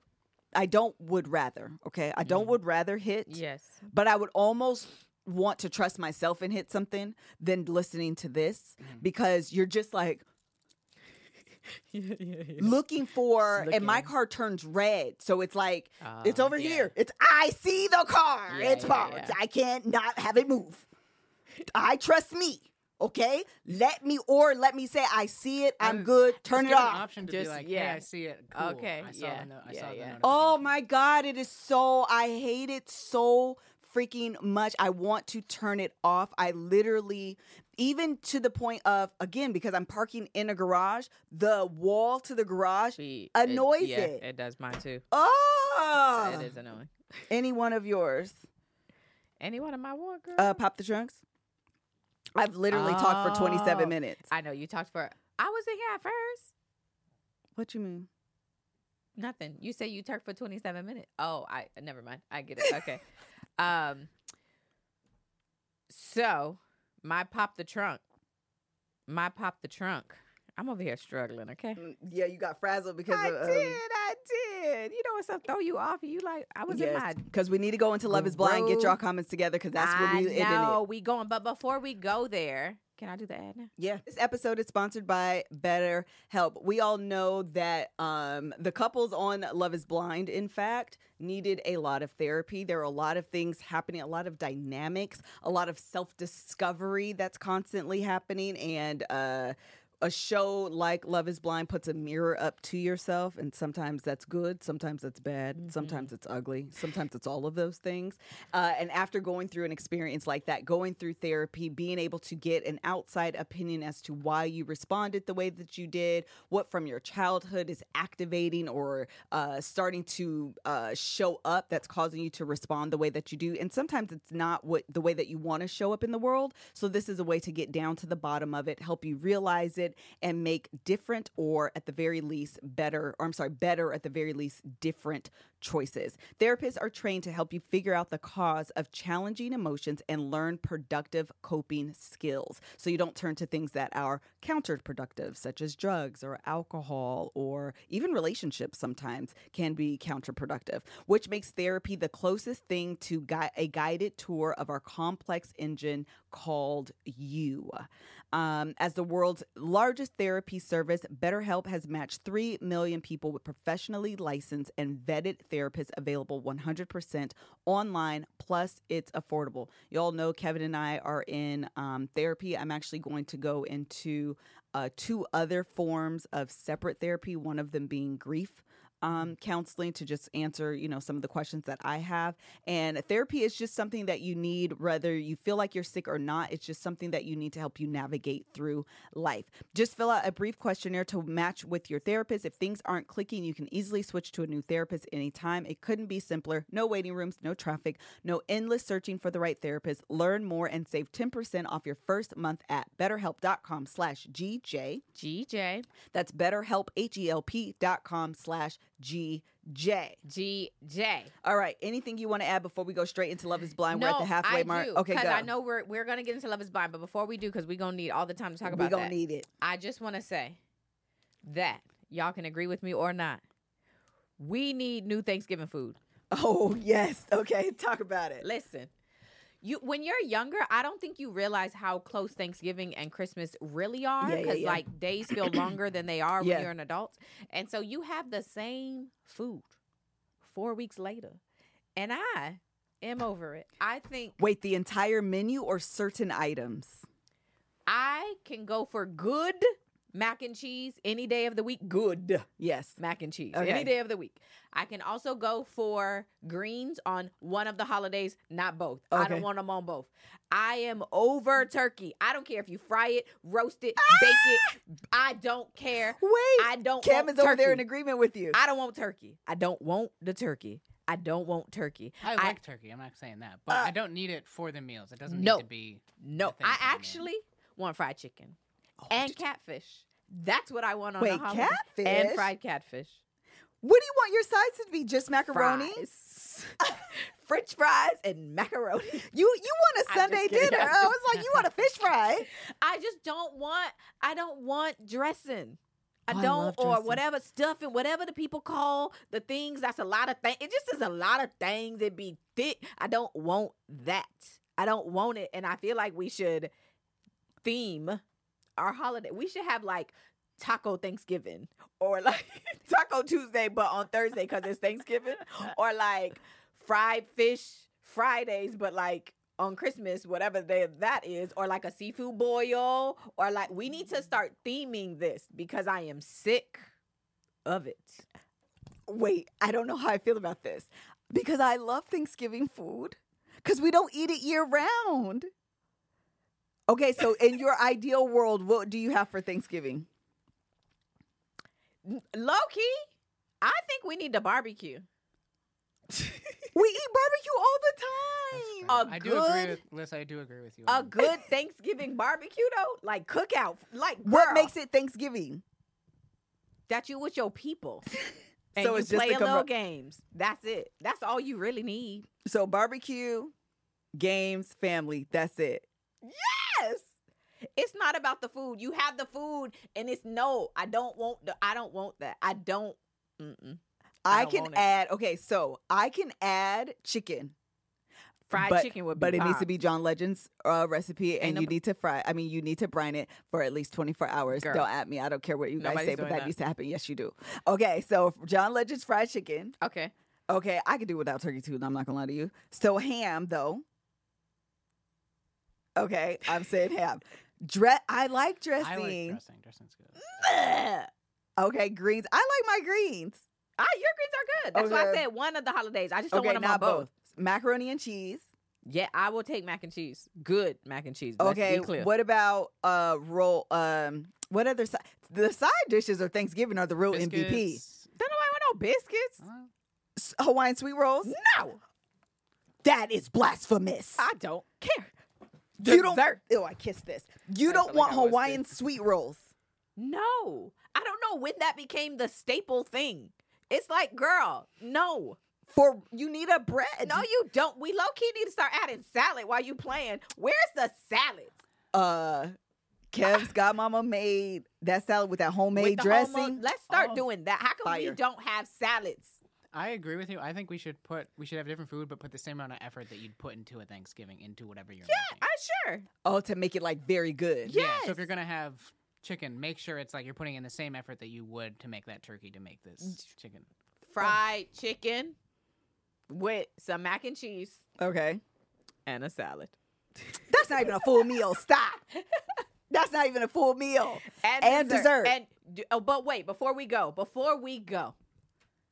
I don't would rather, okay? I don't Mhm. would rather hit Yes. but I would almost want to trust myself and hit something than listening to this Mhm. because you're just like yeah, yeah, yeah. looking for and my car turns red so it's like it's Ah, over yeah. here it's I see the car Yeah, it's yeah, parked yeah. I can't not have it move I trust me okay let me or let me say I see it I'm good turn it off option to Just- be like, yeah. hey, I see it. Cool. Okay, I saw yeah, the, no- I yeah, saw the yeah. Oh my god, it is so I hate it so freaking much. I want to turn it off. I literally even to the point of again because I'm parking in a garage, the wall to the garage Be- annoys yeah, it. It does mine too. Oh, It is annoying. any one of yours. Any one of my war girl? Uh pop the trunks. I've literally talked for 27 Oh. minutes. I know you talked for. I was in here at first. What you mean? Nothing. You say you talked for 27 minutes. Oh, I never mind. I get it. Okay. um. So, my pop the trunk. My pop the trunk. I'm over here struggling. Okay. Mm, Yeah, you got frazzled because I of um, did. I did. You know what's up? Throw you off. and You like? I was in my. because we need to go into Love is Blind, get y'all comments together because that's where we it. know we going, but before we go there, can I do the ad now? Yeah. This episode is sponsored by Better Help. We all know that um, the couples on Love is Blind, in fact, needed a lot of therapy. There are a lot of things happening, a lot of dynamics, a lot of self discovery that's constantly happening. And, uh, a show like Love is Blind puts a mirror up to yourself, and sometimes that's good, sometimes that's bad, sometimes it's ugly, sometimes it's all of those things. Uh, and after going through an experience like that, going through therapy, being able to get an outside opinion as to why you responded the way that you did, what from your childhood is activating or uh, starting to uh, show up that's causing you to respond the way that you do. And sometimes it's not what the way that you want to show up in the world. So this is a way to get down to the bottom of it, help you realize it, and make different or at the very least better, or I'm sorry, better at the very least different choices. Therapists are trained to help you figure out the cause of challenging emotions and learn productive coping skills so you don't turn to things that are counterproductive, such as drugs or alcohol or even relationships sometimes can be counterproductive, which makes therapy the closest thing to gui- a guided tour of our complex engine called you. Um, as the world's largest therapy service, BetterHelp has matched 3 million people with professionally licensed and vetted therapists available 100% online, plus it's affordable. You all know Kevin and I are in um, therapy. I'm actually going to go into uh, two other forms of separate therapy, one of them being grief. Um, counseling to just answer, you know, some of the questions that I have. And therapy is just something that you need, whether you feel like you're sick or not. It's just something that you need to help you navigate through life. Just fill out a brief questionnaire to match with your therapist. If things aren't clicking, you can easily switch to a new therapist anytime. It couldn't be simpler. No waiting rooms, no traffic, no endless searching for the right therapist. Learn more and save 10% off your first month at betterhelp.com slash GJ. GJ. That's betterhelp, H-E-L-P dot com slash GJ. GJ. All right. Anything you want to add before we go straight into Love is Blind? We're at the halfway I mark. do, okay, Because. I know we're we're gonna get into Love is Blind, but before we do, because we're gonna need all the time to talk about. We're about going that. to need it. I just want to say that y'all can agree with me or not. We need new Thanksgiving food. Oh, yes. Okay. Talk about it. Listen, you when you're younger, I don't think you realize how close Thanksgiving and Christmas really are Yeah, yeah, because yeah. like days feel longer than they are Yeah. when you're an adult, and so you have the same food four weeks later, and I am over it. I think Wait, the entire menu or certain items? I can go for good mac and cheese any day of the week. Good Yes. mac and cheese Okay. any day of the week. I can also go for greens on one of the holidays, not both. I don't want them on both. I am over turkey. I don't care if you fry it, roast it, bake it. I don't care. Wait. I don't Cam want is over there in agreement with you. I don't want turkey. I don't want the turkey. I don't want turkey. I I- like turkey. I'm not saying that, but Uh, I don't need it for the meals. It doesn't No. need to be. No, I actually want fried chicken Oh, and catfish. That's what I want on Wait, the holiday. catfish? and fried catfish. What do you want your sides to be? Just macaroni? Fries. French fries and macaroni. You you want a Sunday dinner? I was like, you want a fish fry? I just don't want. I don't want dressing. I Oh, don't, love or whatever stuff and whatever the people call the things. That's a lot of things. It just is a lot of things. It be thick. I don't want that. I don't want it, and I feel like we should theme our holiday. We should have like Taco Thanksgiving or like Taco Tuesday, but on Thursday because it's Thanksgiving, or like fried fish Fridays, but like on Christmas, whatever day that is, or like a seafood boil, or like we need to mm-hmm. start theming this because I am sick of it. Wait, I don't know how I feel about this because I love Thanksgiving food because we don't eat it year round. Okay, so in your ideal world, what do you have for Thanksgiving? Low key, I think we need to barbecue. We eat barbecue all the time. A fair. I do agree good- with Liz. I do agree with you. A good Thanksgiving barbecue though, like cookout, like What makes it Thanksgiving? that you with your people. And So you it's just play a a little commer- games. That's it. That's all you really need. So barbecue, games, family. That's it. Yes. It's not about the food. You have the food, and it's no. I don't want the. I don't want that. I don't. Mm-mm. I I, don't can add. Okay, so I can add chicken. Fried but, chicken would be. but it needs to be John Legend's uh, recipe, and no you need to fry. I mean, you need to brine it for at least twenty four hours. Girl. Don't at me. I don't care what you guys say, but that, that. needs to happen. Yes, you do. Okay, so John Legend's fried chicken. Okay. Okay, I can do without turkey too. I'm not gonna lie to you. So ham though. Okay, I'm saying ham. Dre- I like dressing. I like dressing. Dressing's good. Okay, greens. I like my greens. Ah, your greens are good. That's why I said one of the holidays. I just don't okay, want them on not both. both. Macaroni and cheese. Yeah, I will take mac and cheese. Good mac and cheese. Let's okay, be clear. what about uh roll? Um, what other side? The side dishes of Thanksgiving are the real MVP. Biscuits. Don't nobody want no biscuits. Uh, S- Hawaiian sweet rolls. No, That is blasphemous. I don't care. You don't. Dessert. Oh, I kissed this. You I don't like want too. Hawaiian sweet rolls. No, I don't know when that became the staple thing. It's like, girl, no, For you need a bread. no, you don't. We low key need to start adding salad while you playing. Where's the salad? uh Kev's godmama made that salad with that homemade With dressing. homo- Let's start Oh, doing that. How come we don't have salads? I agree with you. I think we should put we should have different food, but put the same amount of effort that you'd put into a Thanksgiving into whatever you're making. Yeah, I sure. oh, to make it like very good. Yeah. Yeah. So if you're gonna have chicken, make sure it's like you're putting in the same effort that you would to make that turkey to make this mm. chicken. Fried chicken with some mac and cheese Okay. and a salad. That's not even a full meal. Stop. That's not even a full meal. And and dessert. And oh, but wait, before we go, before we go,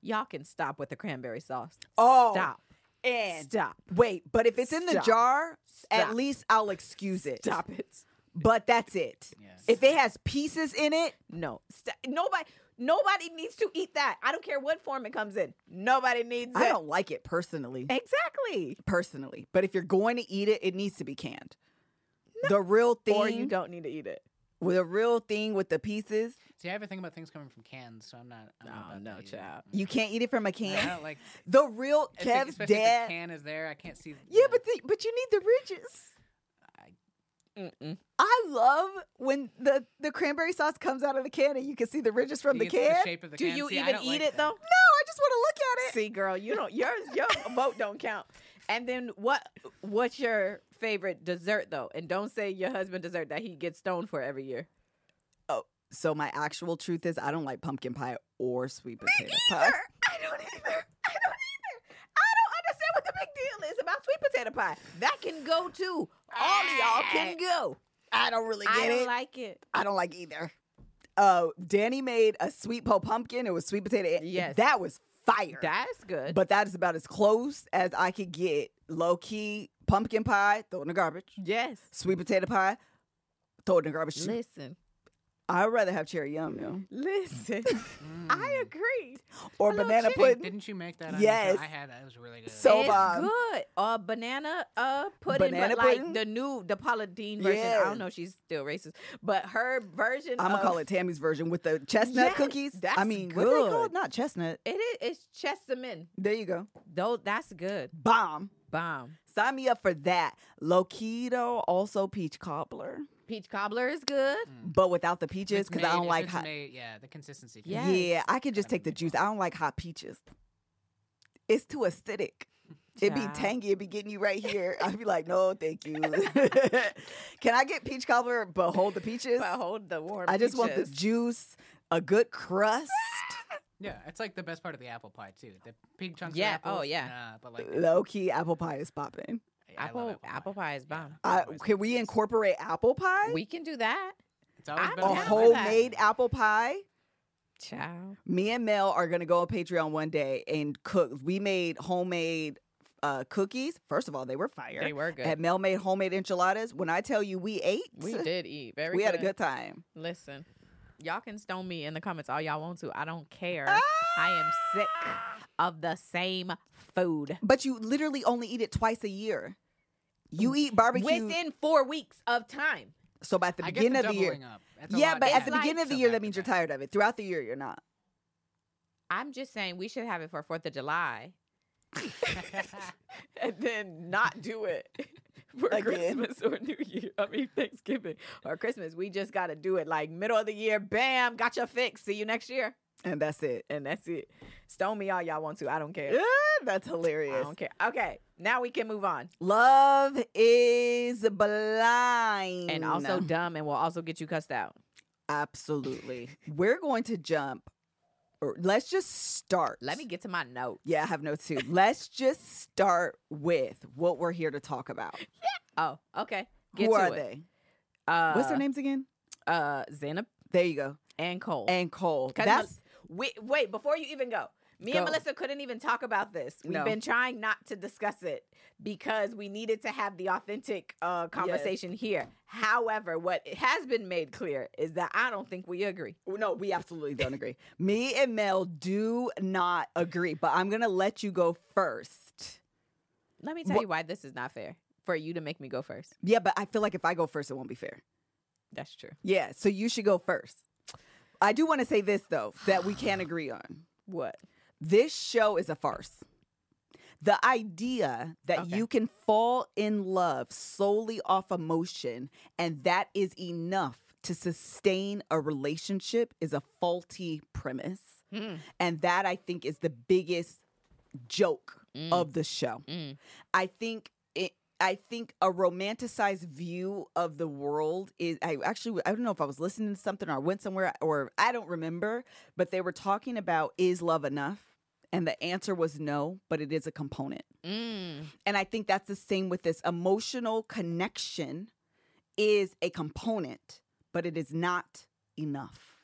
Y'all can stop with the cranberry sauce. Oh, stop. And Stop. wait, but if it's in the Stop. jar, at least I'll excuse it. Stop it. But that's it. Yes. If it has pieces in it, No. St- nobody nobody needs to eat that. I don't care what form it comes in. Nobody needs I it. don't like it personally. Exactly. Personally, but if you're going to eat it, it needs to be canned. The real thing, Or you don't need to eat it. with a real thing with the pieces, See, I have a thing about things coming from cans, so I'm not. I'm not Oh, about no, to eat child. you can't eat it from a can. don't like. The real if the- Kev's especially if the can is there. I can't see. Yeah, the- but the, but you need the ridges. I, Mm-mm. I love when the the cranberry sauce comes out of the can and you can see the ridges from the it's can. shape of the Do can. you See, even eat like it that. though? no, I just want to look at it. See, girl, you don't yours your vote don't count. And then what what's your favorite dessert though? And don't say your husband dessert that he gets stoned for every year. So my actual truth is I don't like pumpkin pie or sweet potato pie. I don't either. I don't either. I don't understand what the big deal is about sweet potato pie. That can go too. All of y'all can go. I don't really get it. I don't it. like it. I don't like either. Uh, Danny made a sweet po pumpkin. It was sweet potato. Yes. that was fire. That's good. but that is about as close as I could get. Low key pumpkin pie, throw it in the garbage. yes. Sweet potato pie, throw it in the garbage. too. Listen. I'd rather have cherry yum yum Listen. Mm. I agree. or Hello, banana chick. pudding. Didn't you make that? on Yes. I had that. It was really good. So it's bomb. good. Uh, banana uh pudding, Banana but like the new the Paula Deen version. I don't know. if She's still racist, but her version. I'm gonna of, call it Tammy's version with the chestnut Yes, cookies. I that's mean, what are they good. called? Not chestnut. It is. It's Chessmen. There you go. Though that's good. Bomb. Bomb. Sign me up for that. Loquito, also peach cobbler, Peach cobbler is good. Mm. but without the peaches because I don't like hot. made- yeah, the consistency. can- Yes. Yeah, I could just take the juice. more. I don't like hot peaches. It's too acidic. It'd be tangy. It'd be getting you right here. I'd be like, no, thank you. Can I get peach cobbler but hold the peaches? But hold the warm. I just want the juice, a good crust. Yeah, it's like the best part of the apple pie too. The big chunks. Yeah, Of oh, yeah. Nah, but like Low key apple pie is popping. I love Apple apple, apple pie is bomb. I, Always can we incorporate apple pie? We can do that. It's always been a down one for that. homemade apple pie. Ciao. Me and Mel are gonna go on Patreon one day and cook. We made homemade uh, cookies. First of all, they were fire. They were good. And Mel made homemade enchiladas. When I tell you we ate, we did eat very. we had a good. good time. Listen, y'all can stone me in the comments all y'all want to. I don't care. Ah! I am sick of the same food. But you literally only eat it twice a year. You eat barbecue. Within four weeks of time. so by the I get beginning the of the year. up. Yeah, lot but to at the like- beginning of the year, that means you're tired of it. Throughout the year, you're not. I'm just saying we should have it for Fourth of July, and then not do it for Again. Christmas or New Year. I mean Thanksgiving or Christmas. We just got to do it like middle of the year. Bam, got your fix. See you next year, And that's it. and that's it. Stone me all y'all want to. I don't care. That's hilarious. I don't care. Okay, now we can move on. Love is blind. And also dumb, and will also get you cussed out. absolutely. We're going to jump. Or let's just start. Let me get to my note. Yeah, I have notes too. let's just start with what we're here to talk about. Yeah. Oh, okay. Get Who to are it. they? Uh, What's their names again? Uh, Zanab There you go. and Cole. And Cole. That's Wait, wait, before you even go, me and Melissa couldn't even talk about this. We've No. been trying not to discuss it because we needed to have the authentic uh, conversation here. However, what has been made clear is that I don't think we agree. no, we absolutely don't agree. Me and Mel do not agree, but I'm gonna let you go first. Let me tell Wha- you why this is not fair for you to make me go first. Yeah, but I feel like if I go first, it won't be fair. That's true. Yeah, so you should go first. I do want to say this though that we can't agree on. What? This show is a farce. The idea that Okay. you can fall in love solely off emotion and that is enough to sustain a relationship is a faulty premise. Mm. And that I think is the biggest joke Mm. of the show. Mm. I think I think a romanticized view of the world is I actually I don't know if I was listening to something or I went somewhere or I don't remember, but they were talking about is love enough? And the answer was no, but it is a component. Mm. And I think that's the same with this emotional connection is a component, but it is not enough.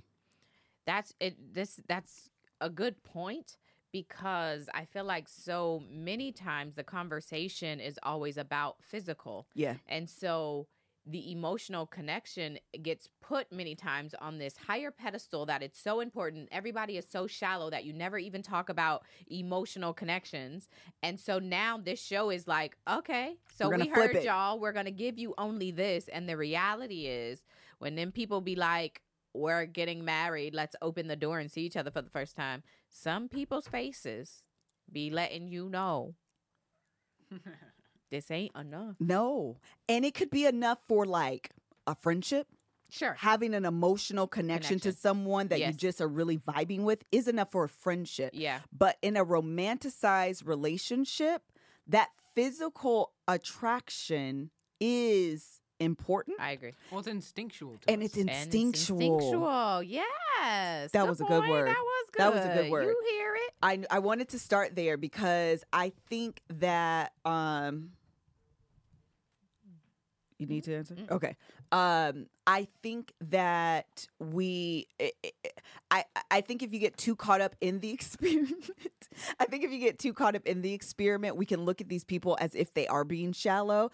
That's it. This that's a good point because I feel like so many times the conversation is always about physical. Yeah. And so the emotional connection gets put many times on this higher pedestal that it's so important. Everybody is so shallow that you never even talk about emotional connections. And so now this show is like, okay, so we heard it. y'all, we're going to give you only this. And the reality is, when them people be like, we're getting married, let's open the door and see each other for the first time, some people's faces be letting you know this ain't enough. No. And it could be enough for like a friendship. Sure. Having an emotional connection, to someone that you just are really vibing with is enough for a friendship. Yeah. But in a romanticized relationship, that physical attraction is important I agree. Well, it's instinctual. To and it's And it's instinctual. instinctual. Yes. That was a good word. That was good. That was a good word. You hear it? I I wanted to start there because I think that um you need to answer. Okay. Um I think that we I- I I think if you get too caught up in the experiment, I think if you get too caught up in the experiment, we can look at these people as if they are being shallow.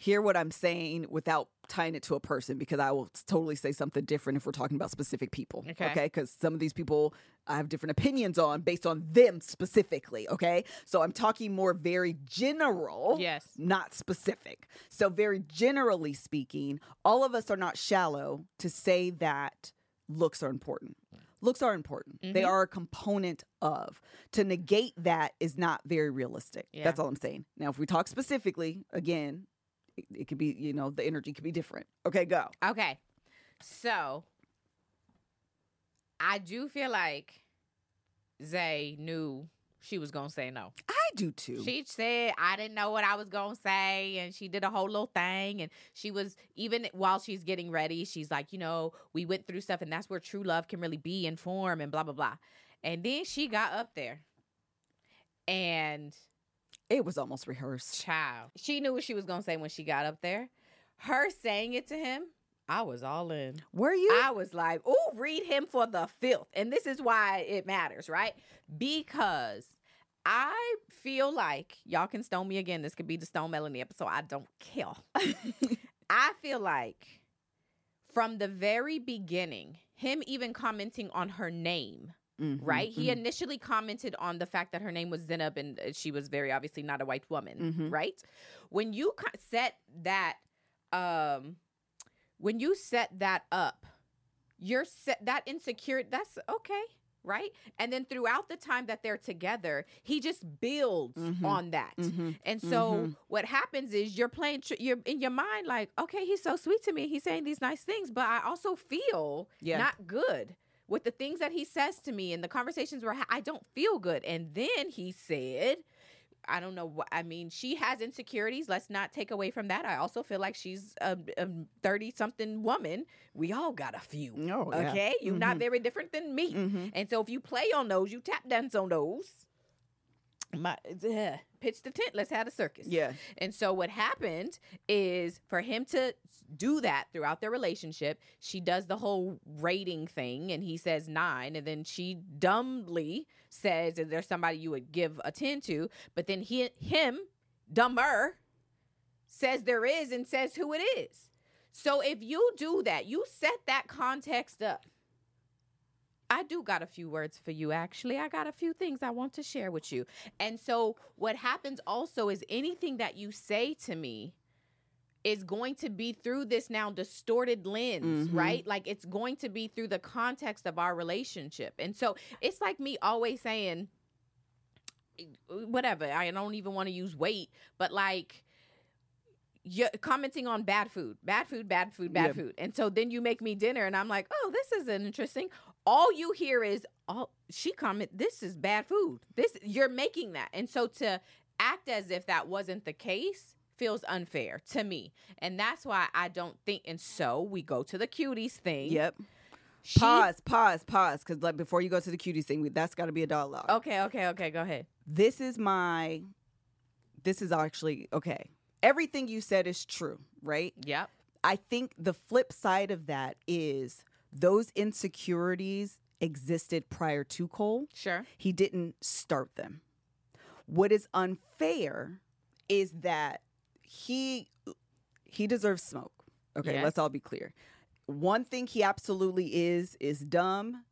Hear what I'm saying without tying it to a person because I will totally say something different if we're talking about specific people. Okay. Okay. Because some of these people I have different opinions on based on them specifically. Okay. So I'm talking more very general Yes. not specific. So, very generally speaking, all of us are not shallow to say that looks are important. Looks are important. They Mhm. are a component of. To negate that is not very realistic. Yeah. That's all I'm saying. Now, if we talk specifically, again, it, it could be, you know, the energy could be different. Okay, go. Okay. So I do feel like Zay knew she was gonna say no. I do too. She said I didn't know what I was gonna say, and she did a whole little thing. And she was even while she's getting ready, she's like, you know, we went through stuff, and that's where true love can really be in form, and blah blah blah. And then she got up there, and it was almost rehearsed. child, she knew what she was gonna say when she got up there. Her saying it to him, I was all in. Were you? I was like, oh, read him for the filth. And this is why it matters, right? Because I feel like y'all can stone me again. This could be the Stone Melanie episode. I don't care. I feel like from the very beginning, him even commenting on her name, Mhm, right? He mhm, initially commented on the fact that her name was Zanab and uh, she was very obviously not a white woman, Mhm. right? When you set that, um, when you set that up, you're set that insecure. That's okay, right? And then throughout the time that they're together, he just builds Mhm. on that. mhm. And so Mhm. what happens is you're playing, tr- you're in your mind like, okay, he's so sweet to me. He's saying these nice things, but I also feel Yeah. not good with the things that he says to me and the conversations where I don't feel good. And then he said, I don't know what I mean. She has insecurities. Let's not take away from that. I also feel like she's a thirty something woman. We all got a few. Oh, yeah. Okay, you're not Mhm. very different than me. Mhm. And so if you play on those, you tap dance on those. My pitch the tent. Let's have a circus. Yeah. And so what happened is for him to do that throughout their relationship, she does the whole rating thing and he says 9 and then she dumbly says is there somebody you would give a 10 to, but then he him dumber says there is and says who it is. So if you do that, you set that context up. I do got a few words for you, actually. I got a few things I want to share with you. And so, what happens also is anything that you say to me is going to be through this now distorted lens, Mhm. right? Like, it's going to be through the context of our relationship. And so, it's like me always saying, whatever, I don't even want to use weight, but like, you're commenting on bad food, bad food, bad food, bad Yeah. food. And so then you make me dinner and I'm like, oh, this isn't interesting. All you hear is, oh, she comment, this is bad food. This you're making that. And so to act as if that wasn't the case feels unfair to me. And that's why I don't think and so we go to the cuties thing. Yep. She- pause, pause, pause. Because like before you go to the cuties thing, we- that's got to be a dialogue. Okay, okay, okay, go ahead. This is my. This is actually okay. Everything you said is true, right? Yep. I think the flip side of that is those insecurities existed prior to Cole. Sure. He didn't start them. What is unfair is that he he deserves smoke. Okay, Yes. let's all be clear. One thing he absolutely is is dumb,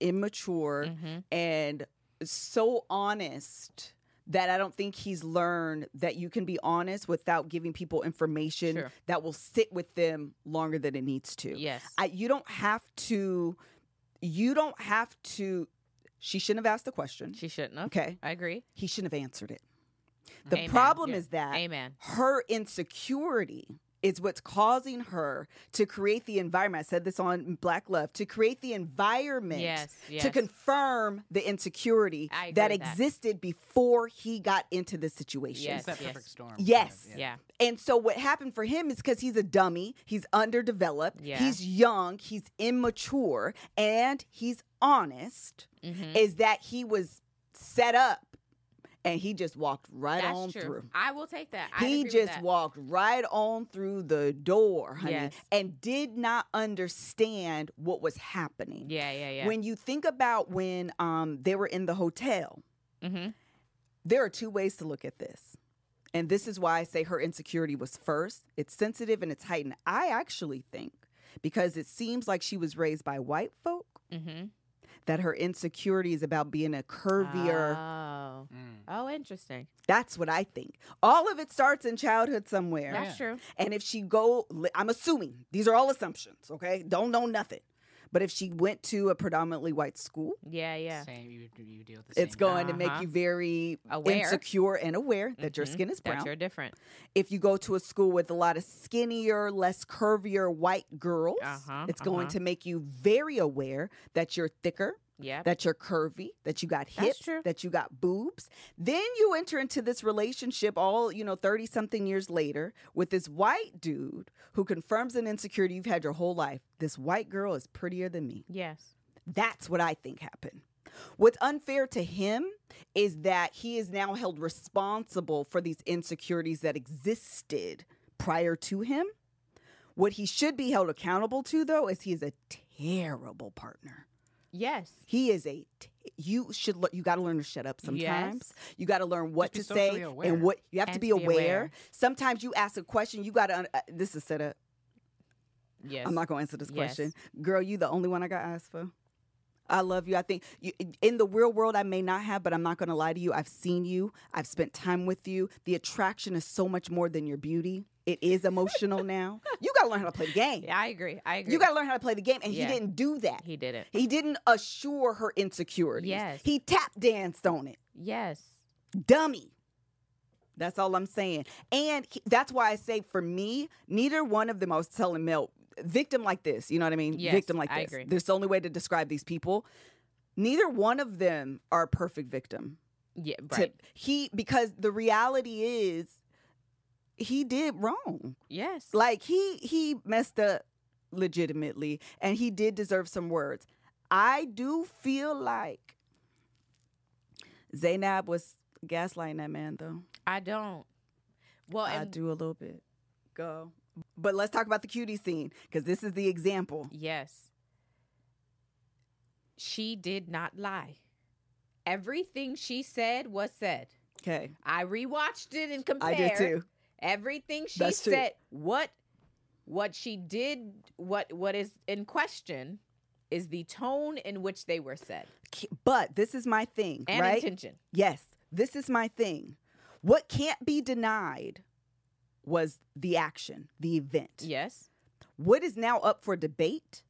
immature, Mm-hmm. and so honest that I don't think he's learned that you can be honest without giving people information Sure. that will sit with them longer than it needs to. Yes. I, you don't have to you don't have to she shouldn't have asked the question. she shouldn't have. Okay. I agree. He shouldn't have answered it. The Amen. problem Yeah. is that Amen. her insecurity is what's causing her to create the environment. I said this on Black Love to create the environment Yes. Yes. to confirm the insecurity that with that. existed before he got into the situation. Yes. That yes. perfect storm. Yes. kind of, yeah. And so what happened for him is because he's a dummy, he's underdeveloped, Yeah. he's young, he's immature, and he's honest, Mhm. is that he was set up and he just walked right That's on true. through. I will take that. I'd He just walked right on through the door, honey, Yes. and did not understand what was happening. Yeah. Yeah. Yeah. When you think about when um, they were in the hotel, mm-hmm. there are two ways to look at this. And this is why I say her insecurity was first. It's sensitive and it's heightened. I actually think because it seems like she was raised by white folk Mm-hmm. That her insecurity is about being a curvier. Oh. Mm. Oh, interesting. That's what I think. All of it starts in childhood somewhere. That's true. And if she go, I'm assuming these are all assumptions. Okay, don't know nothing. But if she went to a predominantly white school, Yeah. Yeah. Same, you, you deal with the it's same going to make Uh-huh. you very Aware. insecure and aware that your Mhm. skin is brown. That you're different. if you go to a school with a lot of skinnier, less curvier white girls, Uh-huh, it's going uh-huh. to make you very aware that you're thicker, Yeah. that you're curvy, that you got hips, that you got boobs. Then you enter into this relationship all, you know, 30 something years later with this white dude who confirms an insecurity you've had your whole life. This white girl is prettier than me. yes. That's what I think happened. What's unfair to him is that he is now held responsible for these insecurities that existed prior to him. What he should be held accountable to, though, is he is a terrible partner. Yes. He is a. T- you should. le- You got to learn to shut up sometimes. Yes. You got to learn what to say aware. and what you have to And be, to be aware. aware. Sometimes you ask a question. You got to. Uh, this is set up. Yes. I'm not going to answer this Yes. question. Girl, you the only one I got asked for. I love you. I think you, in the real world, I may not have, but I'm not going to lie to you. I've seen you. I've spent time with you. The attraction is so much more than your beauty. It is emotional now. You got to learn how to play the game. Yeah, I agree. I agree. You got to learn how to play the game. And Yeah. he didn't do that. He did it. He didn't assure her insecurities. Yes. He tap danced on it. Yes. Dummy. That's all I'm saying. And he- that's why I say for me, neither one of them, I was telling Mel, victim like this, you know what I mean? Yes, victim like I this. agree. There's the only way to describe these people. Neither one of them are a perfect victim. Yeah. To- Right. he because the reality is he did wrong. yes. Like he he messed up legitimately and he did deserve some words. I do feel like Zanab was gaslighting that man though. I don't. Well, I and do a little bit. Go. But let's talk about the cutie scene because this is the example. yes. She did not lie. Everything she said was said. Okay. I rewatched it and compared. I did too. Everything she That's true. said, what what she did, what what is in question is the tone in which they were said But this is my thing, and right? intention. Yes, this is my thing. What can't be denied was the action, the event. Yes, What is now up for debate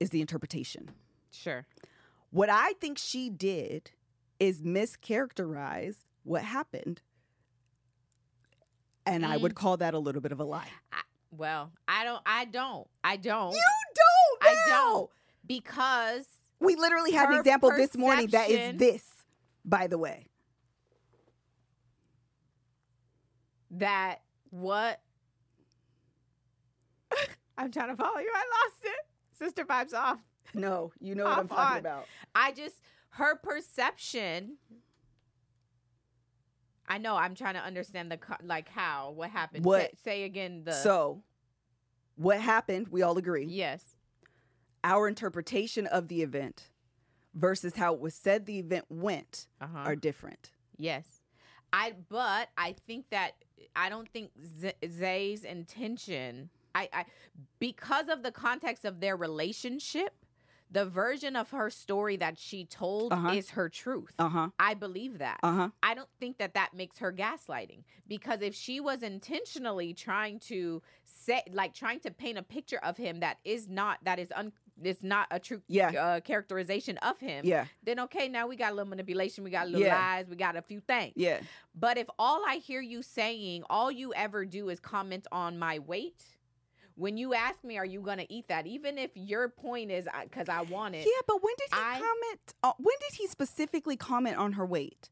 is the interpretation. sure. What I think she did is mischaracterize what happened. And I Mm. would call that a little bit of a lie. Well, I don't. I don't. I don't. You don't. I don't because We literally had an example this morning that is this, by the way. that what I'm trying to follow you. I lost it. Sister vibes off. No, you know what I'm talking on. about. I just her perception. I know. I'm trying to understand the co- like how what happened. What- Say, say again the So, what happened, we all agree. yes. Our interpretation of the event versus how it was said the event went Uh-huh. are different. Yes. I but I think that I don't think Z- Zay's intention I I because of the context of their relationship, the version of her story that she told Uh-huh. is her truth. Uh huh. I believe that. Uh huh. I don't think that that makes her gaslighting because if she was intentionally trying to say like trying to paint a picture of him that is not that is un is not a true Yeah. uh, characterization of him Yeah. then okay now we got a little manipulation we got a little Yeah. lies we got a few things Yeah. but if all I hear you saying, all you ever do is comment on my weight, when you ask me, are you going to eat that? Even if your point is because I want it. Yeah, but when did he I- comment? Uh, when did he specifically comment on her weight?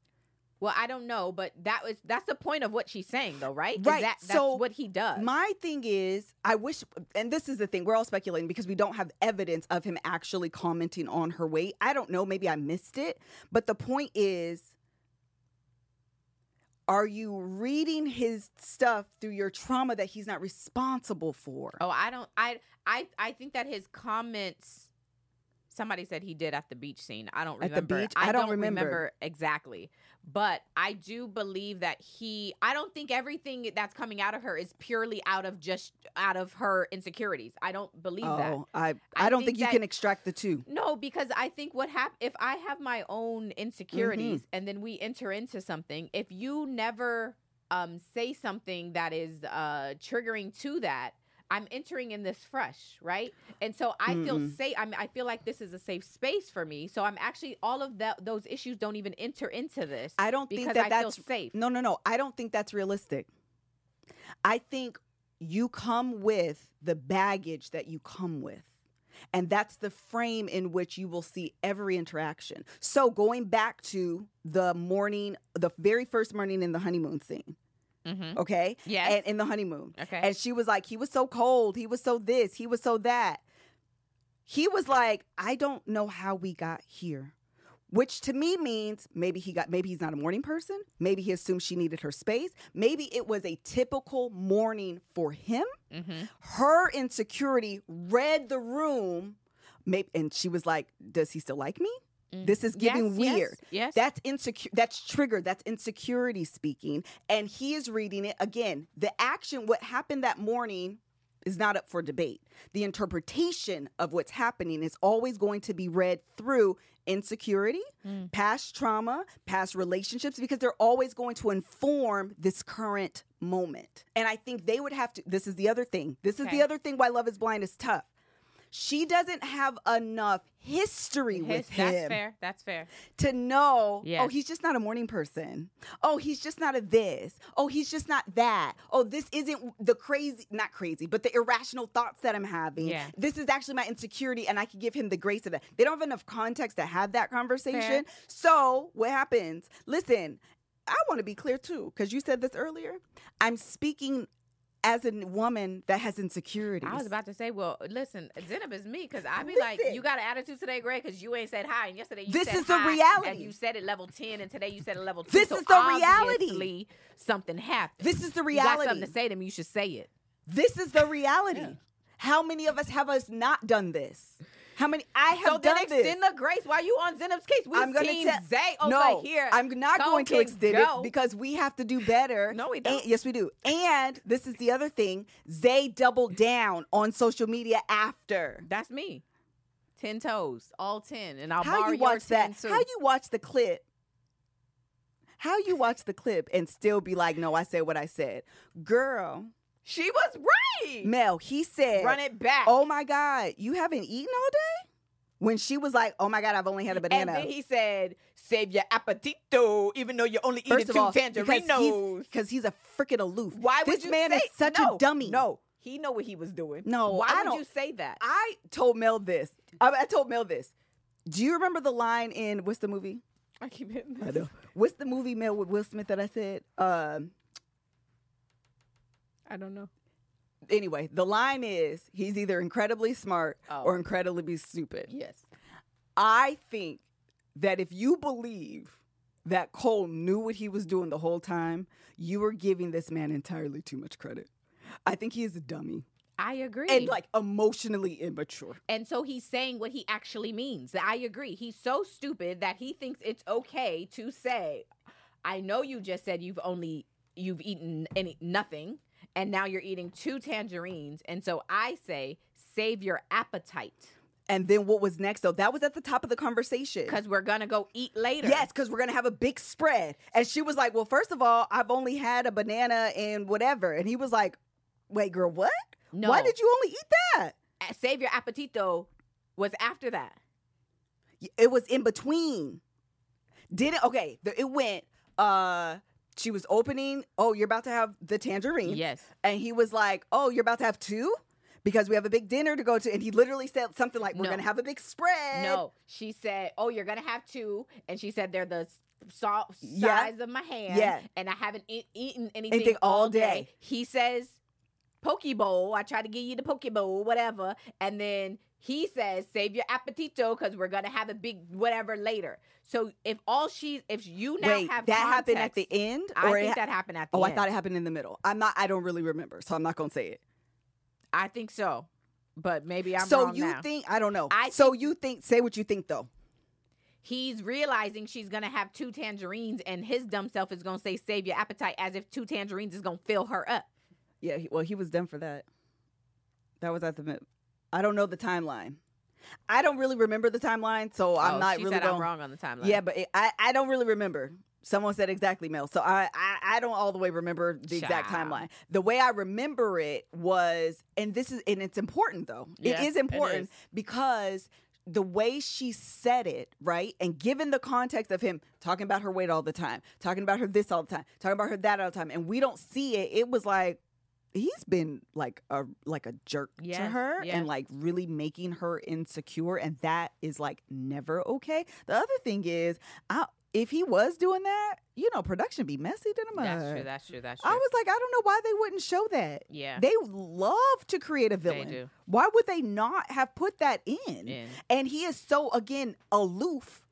Well, I don't know, but that was that's the point of what she's saying, though, right? Right, That, that's so what he does. My thing is, I wish, and this is the thing, we're all speculating because we don't have evidence of him actually commenting on her weight. I don't know, maybe I missed it, but the point is, are you reading his stuff through your trauma that he's not responsible for? oh, I don't. I I I think that his comments. Somebody said he did at the beach scene. I don't At the remember. beach? I don't don't remember. exactly, but I do believe that he. I don't think everything that's coming out of her is purely out of just out of her insecurities. I don't believe that. Oh, I, I, I don't think think you that- can extract the two. No, because I think what hap- if I have my own insecurities and then we enter into something, if you never um say something that is uh triggering to that, I'm entering in this fresh, right? And so I feel Mm-mm. safe. I mean, I feel like this is a safe space for me. So I'm actually all of that those issues don't even enter into this I don't think that I that's feel safe. No, no, no. I don't think that's realistic. I think you come with the baggage that you come with. And that's the frame in which you will see every interaction. So, going back to the morning, the very first morning in the honeymoon scene, Mm-hmm. okay? Yes. And in the honeymoon. Okay. And she was like, he was so cold. He was so this. He was so that. He was like, I don't know how we got here. Which to me means maybe he got, maybe he's not a morning person. Maybe he assumed she needed her space. Maybe it was a typical morning for him. mm-hmm. Her insecurity read the room. Maybe, and she was like, Does he still like me? This is giving yes, weird. Yes. That's insecure. That's triggered. That's insecurity speaking. And he is reading it again. The action, what happened that morning, is not up for debate. The interpretation of what's happening is always going to be read through insecurity, Mm. past trauma, past relationships, because they're always going to inform this current moment. And I think they would have to. This is the other thing. This is the other thing why Love is Blind is tough. She doesn't have enough history His- with him. that's fair. That's fair. to know, oh, he's just not a morning person. Oh, he's just not a this. Oh, he's just not that. Oh, this isn't the crazy, not crazy, but the irrational thoughts that I'm having. Yeah. This is actually my insecurity, and I can give him the grace of that. They don't have enough context to have that conversation. Fair. So, what happens? Listen, I want to be clear too, because you said this earlier. I'm speaking as a woman that has insecurities. I was about to say, well, listen, Zanab is me because I be Listen. like, you got an attitude today, Greg, because you ain't said hi, and yesterday you This said is the reality. and you said it level ten, and today you said it level two. This so is the reality. Something happened. This is the You got reality. something to say to me. You should say it. This is the reality. Yeah. How many of us have us not done this? How many? I have so then done extend this. the grace. Why are you on Zanab's case? We I'm gonna tell- Zay over no, here. I'm not Go going to extend go. it because we have to do better. No, we don't. yes, we do. And this is the other thing. Zay doubled down on social media after. That's me. Ten toes, all ten, and I'll How you watch that? 10 too. How you watch the clip? How you watch the clip and still be like, no, I said what I said, girl. She was right. Mel, he said, Run it back. Oh my God, you haven't eaten all day? When she was like, Oh my God, I've only had a banana. And then he said, "Save your appetito, even though you're only First eating two all, because tangerinos." Because he's a freaking aloof. Why would this you man say is such no, a dummy? No, he know what he was doing. No, why I would don't- you say that? I told Mel this. I, I told Mel this. Do you remember the line in what's the movie? I keep hitting I know. What's the movie Mel with Will Smith that I said? Um, I don't know. anyway, the line is he's either incredibly smart Oh. or incredibly stupid. Yes. I think that if you believe that Cole knew what he was doing the whole time, you are giving this man entirely too much credit. I think he is a dummy. I agree. and like emotionally immature. And so he's saying what he actually means. I agree. He's so stupid that he thinks it's okay to say, "I know you just said you've only you've eaten any nothing, and now you're eating two tangerines." And so I say, "Save your appetite And then what was next though? That was at the top of the conversation. because we're gonna go eat later." Yes, because we're gonna have a big spread. And she was like, Well, first of all, I've only had a banana and whatever. And he was like, Wait, girl, what? No. Why did you only eat that? Save your appetito was after that. It was in between. Did it okay, it went uh she was opening, oh, you're about to have the tangerine. Yes. And he was like, Oh, you're about to have two? Because we have a big dinner to go to. And he literally said something like, We're No. gonna have a big spread. No, she said, "Oh, you're gonna have two. and she said they're the s- sa- Yeah. size of my hand. Yeah. and I haven't e- eaten anything, Anything all day. He says, "Poke bowl." I try to give you the poke bowl, whatever, and then he says, "Save your appetito because we're gonna have a big whatever later." So if all she, if you now Wait, have that happened at the end? I think ha- that happened at the Oh, end. I thought it happened in the middle. I'm not I don't really remember, so I'm not gonna say it. I think so, but maybe I'm so you now. think I don't know. I so think- you think say what you think though. he's realizing she's gonna have two tangerines, and his dumb self is gonna say, "Save your appetite," as if two tangerines is gonna fill her up. Yeah, he, well he was done for that. That was at the. I don't know the timeline. I don't really remember the timeline, so I'm Oh, not she really said going. I'm wrong on the timeline. Yeah, but it, I I don't really remember. Someone said exactly, Mel. So I, I I don't all the way remember the exact timeline. The way I remember it was, and this is, and it's important though. Yeah, it is important is. because the way she said it, right, and given the context of him talking about her weight all the time, talking about her this all the time, talking about her that all the time, and we don't see it. It was like he's been like a like a jerk to her yes. and like really making her insecure and that is like never okay the other thing is I, if he was doing that you know production be messy to the mud that's true. That's true. That's true. i was like i don't know why they wouldn't show that yeah, they love to create a villain why would they not have put that in In. and he is so again aloof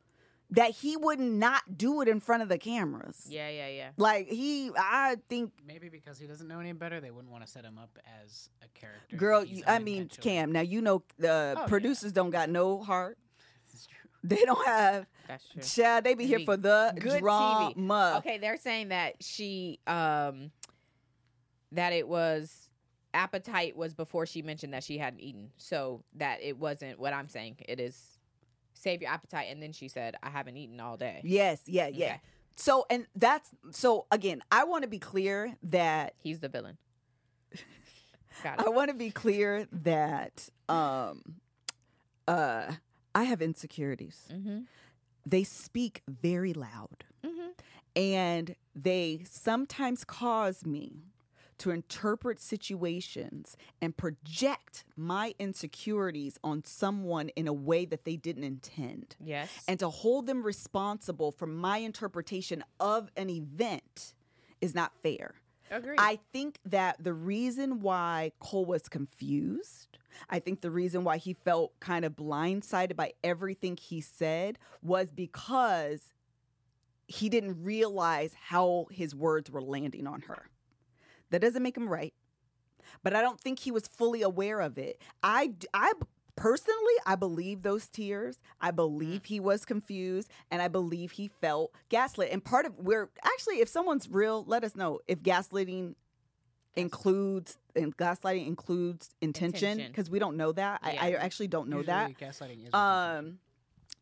that he would not do it in front of the cameras yeah, yeah, yeah. like he i think Maybe because he doesn't know any better, they wouldn't want to set him up as a character. Girl, you, I mean, Cam. Now you know the Oh, yeah. producers don't got no heart. This is true. They don't have. That's true. Child, they be here be for the good TV. drama. Okay, they're saying that she um that it was appetite was before she mentioned that she hadn't eaten. So that it wasn't what I'm saying. It is save your appetite and then she said I haven't eaten all day. Yes, yeah, yeah. Okay. So, and that's so. Again, I want to be clear that He's the villain. Got I want to be clear that um, uh, I have insecurities. Mm-hmm. They speak very loud. Mhm. and they sometimes cause me to interpret situations and project my insecurities on someone in a way that they didn't intend Yes. and to hold them responsible for my interpretation of an event is not fair Agree. I think that the reason why Cole was confused, I think the reason why he felt kind of blindsided by everything he said was because he didn't realize how his words were landing on her. That doesn't make him right, but I don't think he was fully aware of it. I, I personally, I believe those tears. I believe he was confused, and I believe he felt gaslit. And part of where actually, if someone's real, let us know if gaslighting includes and gaslighting includes intention because we don't know that. I, I actually don't know Usually that. Gaslighting is Um,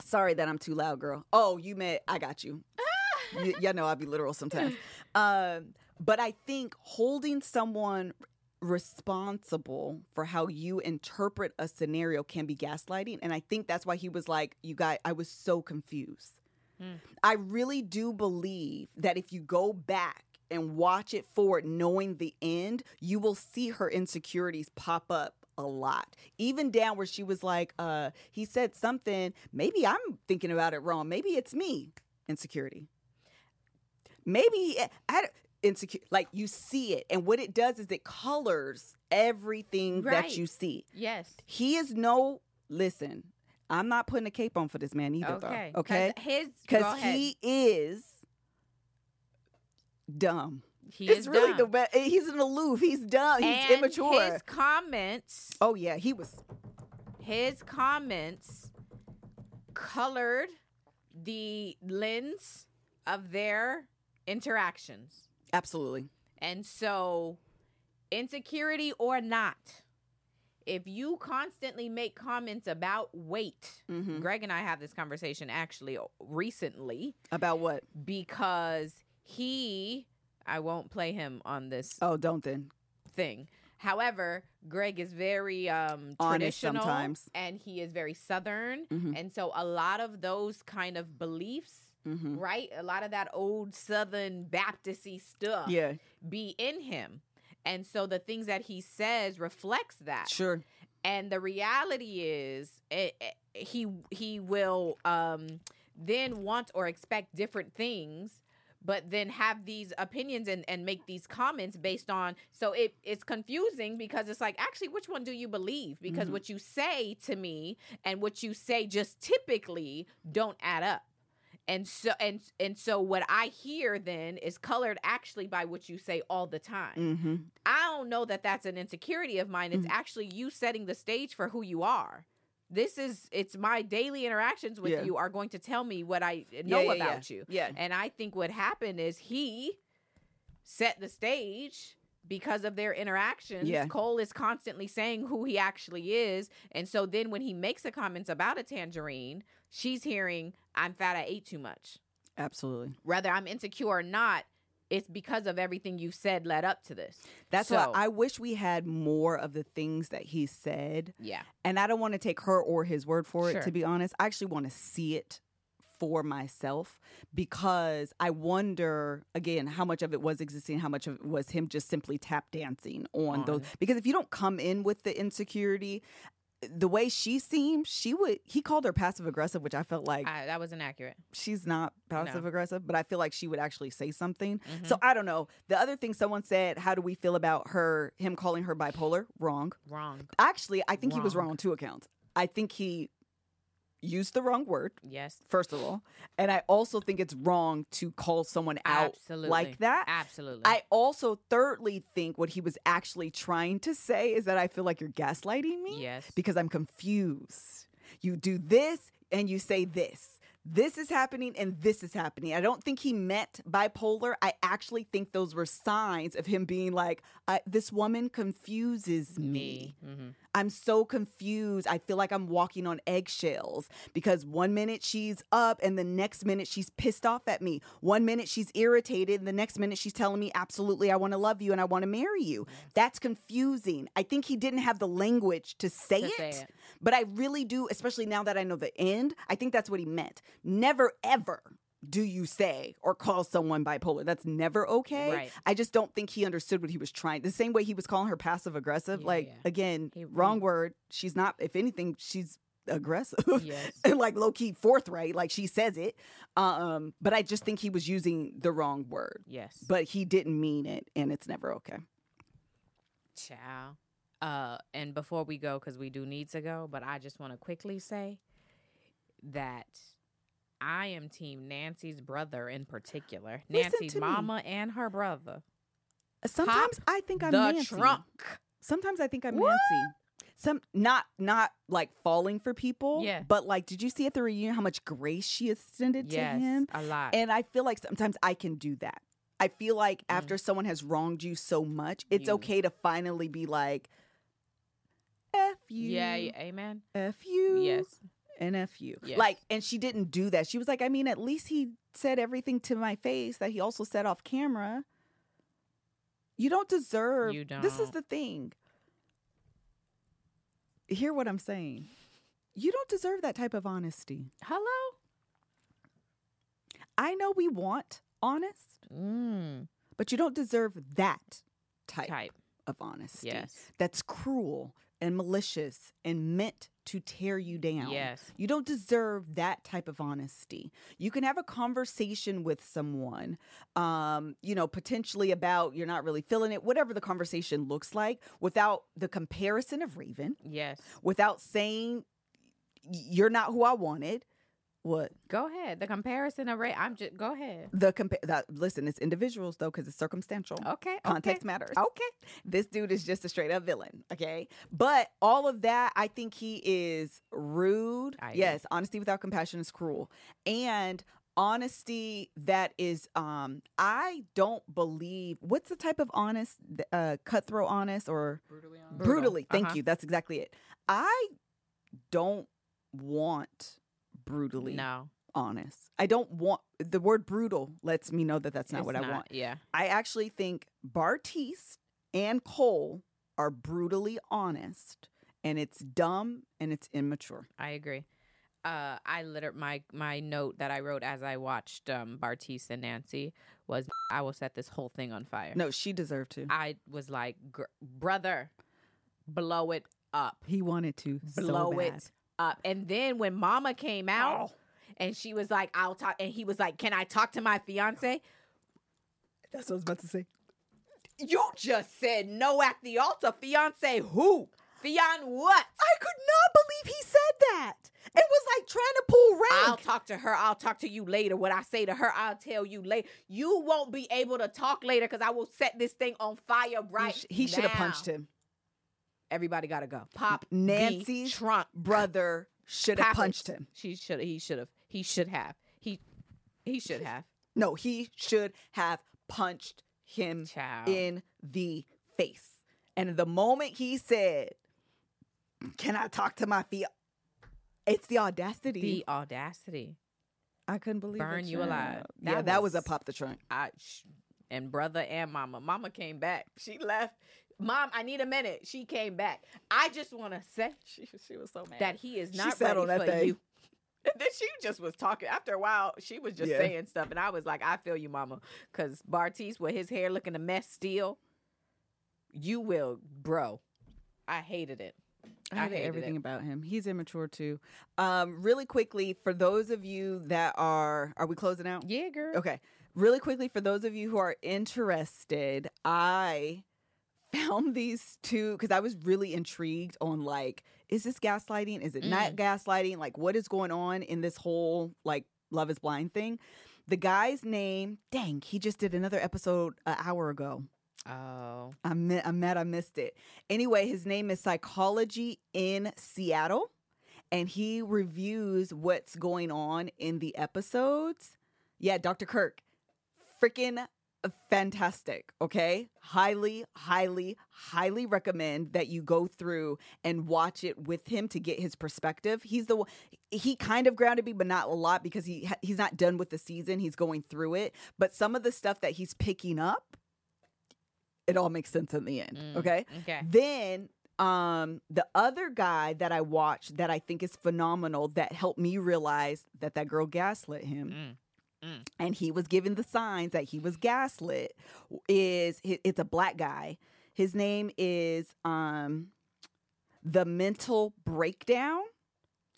sorry that I'm too loud, girl. Oh, you meant I got you. y- y'all know I'll be literal sometimes. Um, but I think holding someone responsible for how you interpret a scenario can be gaslighting, and I think that's why he was like, "You guys, I was so confused." Hmm. I really do believe that if you go back and watch it forward, knowing the end, you will see her insecurities pop up a lot. Even down where she was like, uh, he said something, maybe I'm thinking about it wrong. Maybe it's me. Insecurity. Maybe I, don't- insecure like you see it and what it does is it colors everything that you see. yes. He is no listen. I'm not putting a cape on for this man either Okay. though. Okay? 'Cause His because he is dumb. He it's is really dumb. the best. He's an aloof. He's dumb. He's and immature. His comments, oh yeah, he was. his comments colored the lens of their interactions. Absolutely. And so, insecurity or not, if you constantly make comments about weight, Mhm. Greg and I have this conversation actually recently About what? because he, I won't play him on this Oh, don't then. thing. However, Greg is very um, traditional sometimes. and he is very southern. Mhm. And so, a lot of those kind of beliefs, Mm-hmm. right? A lot of that old southern Baptisty stuff Yeah, be in him. And so the things that he says reflects that. sure. And the reality is it, it- he he will um then want or expect different things but then have these opinions and, and make these comments based on so it, it's confusing because it's like actually which one do you believe because Mhm. what you say to me and what you say just typically don't add up and so and and so what i hear then is colored actually by what you say all the time Mm-hmm. I don't know that that's an insecurity of mine. It's Mhm. actually you setting the stage for who you are. This is it's my daily interactions with Yeah. you are going to tell me what I know yeah, yeah, about you. Yeah. And I think what happened is he set the stage because of their interactions. Yeah. Cole is constantly saying who he actually is. And so then when he makes a comments about a tangerine, she's hearing, I'm fat, I ate too much. Absolutely. Whether I'm insecure or not, it's because of everything you've said led up to this. That's So- why I wish we had more of the things that he said. Yeah. And I don't want to take her or his word for it, to be honest. I actually want to see it for myself because I wonder, again, how much of it was existing, how much of it was him just simply tap dancing on, On those. Because if you don't come in with the insecurity, the way she seemed, she would, he called her passive aggressive, which I felt like I, that was inaccurate. she's not passive aggressive, but I feel like she would actually say something. Mm-hmm. So I don't know. The other thing someone said, how do we feel about her, him calling her bipolar? Wrong. Wrong. Actually, I think he was Wrong. wrong on two accounts. I think he used the wrong word, Yes. first of all. And I also think it's wrong to call someone out Absolutely. like that. Absolutely. I also thirdly think what he was actually trying to say is that I feel like you're gaslighting me yes. because I'm confused. You do this and you say this. This is happening and this is happening. I don't think he meant bipolar. I actually think those were signs of him being like, I, this woman confuses me. me. hmm I'm so confused. I feel like I'm walking on eggshells because one minute she's up and the next minute she's pissed off at me. One minute she's irritated and the next minute she's telling me, absolutely, I want to love you and I want to marry you. That's confusing. I think he didn't have the language to say, To it, say it. but I really do, especially now that I know the end, I think that's what he meant. Never, ever. Do you say or call someone bipolar? That's never okay. Right. I just don't think he understood what he was trying. The same way he was calling her passive aggressive. Yeah, like yeah. again, He- wrong he- word. She's not. If anything, she's aggressive Yes. and like low key forthright. Like she says it. Um, but I just think he was using the wrong word. Yes. But he didn't mean it, and it's never okay. Ciao. Uh, and before we go, because we do need to go, but I just want to quickly say that I am Team Nancy's brother in particular, Listen Nancy's to me. mama and her brother. Sometimes I think I'm the Nancy. trunk. Sometimes I think I'm What? Nancy. Some not not like falling for people. Yeah. But like, did you see at the reunion how much grace she extended Yes, to him? a lot. And I feel like sometimes I can do that. I feel like after someone has wronged you so much, it's Mm. You- okay to finally be like, F you. yeah, yeah, amen. F you. Yes. You. Yes. Like, and she didn't do that. She was like, I mean, at least he said everything to my face that he also said off camera. You don't deserve. You don't. This is the thing. Hear what I'm saying. You don't deserve that type of honesty. Hello. I know we want honest, Mm, but you don't deserve that type, type. of honesty. Yes. That's cruel and malicious and meant to tear you down. Yes. You don't deserve that type of honesty. You can have a conversation with someone, um, you know, potentially about you're not really feeling it, whatever the conversation looks like, without the comparison of Raven, Yes. without saying you're not who I wanted, What Go ahead. The comparison of rate. I'm just go ahead. the compare. that listen? It's individuals though, because it's circumstantial. Okay. Context okay. matters. Okay. This dude is just a straight up villain. Okay. But all of that, I think he is rude. I agree. yes. Honesty without compassion is cruel. And honesty that is um I don't believe what's the type of honest uh cutthroat honest or Brutally honest. Brutal. brutally. Thank Uh-huh. you. That's exactly it. I don't want brutally No. honest. I don't want the word brutal lets me know that that's not it's what I want. Yeah. I actually think Bartise and Cole are brutally honest, and it's dumb and it's immature. I agree. Uh, I literally my my note that I wrote as I watched um, Bartise and Nancy was I will set this whole thing on fire. No, she deserved to. I was like, Gr- brother, blow it up, He wanted to blow so bad. it up. And then when Mama came out oh. and she was like, I'll talk, and he was like, Can I talk to my fiance? That's what I was about to say. You just said no at the altar. Fiance who? Fion what? I could not believe he said that. It was like trying to pull rank. I'll talk to her. I'll talk to you later. What I say to her, I'll tell you later. You won't be able to talk later because I will set this thing on fire right he, sh- he should have punched him. Everybody got to go. Pop Nancy's trunk. Brother should have punched him. She should. He should have. He should have. He. He should have. No, he should have punched him Child. in the face. And the moment he said, "Can I talk to my fiance?" It's the audacity. the audacity. I couldn't believe Burn it. you child. alive. yeah, That that was a pop the trunk. I sh- and brother and mama. Mama came back. She left. Mom, I need a minute. She came back. I just want to say She, she was so mad. that he is not sat ready on that for thing. you. And then she just was talking. After a while, she was just Yeah. saying stuff, and I was like, "I feel you, Mama." Because Bartise, with his hair looking a mess, still, you will, bro. I hated it. I I hated hated everything it. about him. He's immature too. Um, really quickly, for those of you that are, are we closing out? Yeah, girl. Okay. Really quickly, for those of you who are interested, I found these two because I was really intrigued on like, is this gaslighting? Is it not mm. gaslighting? Like, what is going on in this whole like Love is Blind thing? The guy's name, dang, he just did another episode an hour ago. Oh, I'm, I'm mad I missed it. Anyway, his name is Psychology in Seattle, and he reviews what's going on in the episodes. Yeah, Dr. Kirk, freaking fantastic. Okay, highly, highly, highly recommend that you go through and watch it with him to get his perspective. He's the one. He kind of grounded me, but not a lot because he he's not done with the season. He's going through it, but some of the stuff that he's picking up it all makes sense in the end. Mm, Okay. okay. Then um the other guy that I watched that I think is phenomenal that helped me realize that that girl gaslit him Mm, mm. and he was given the signs that he was gaslit is it's a black guy. His name is um the mental breakdown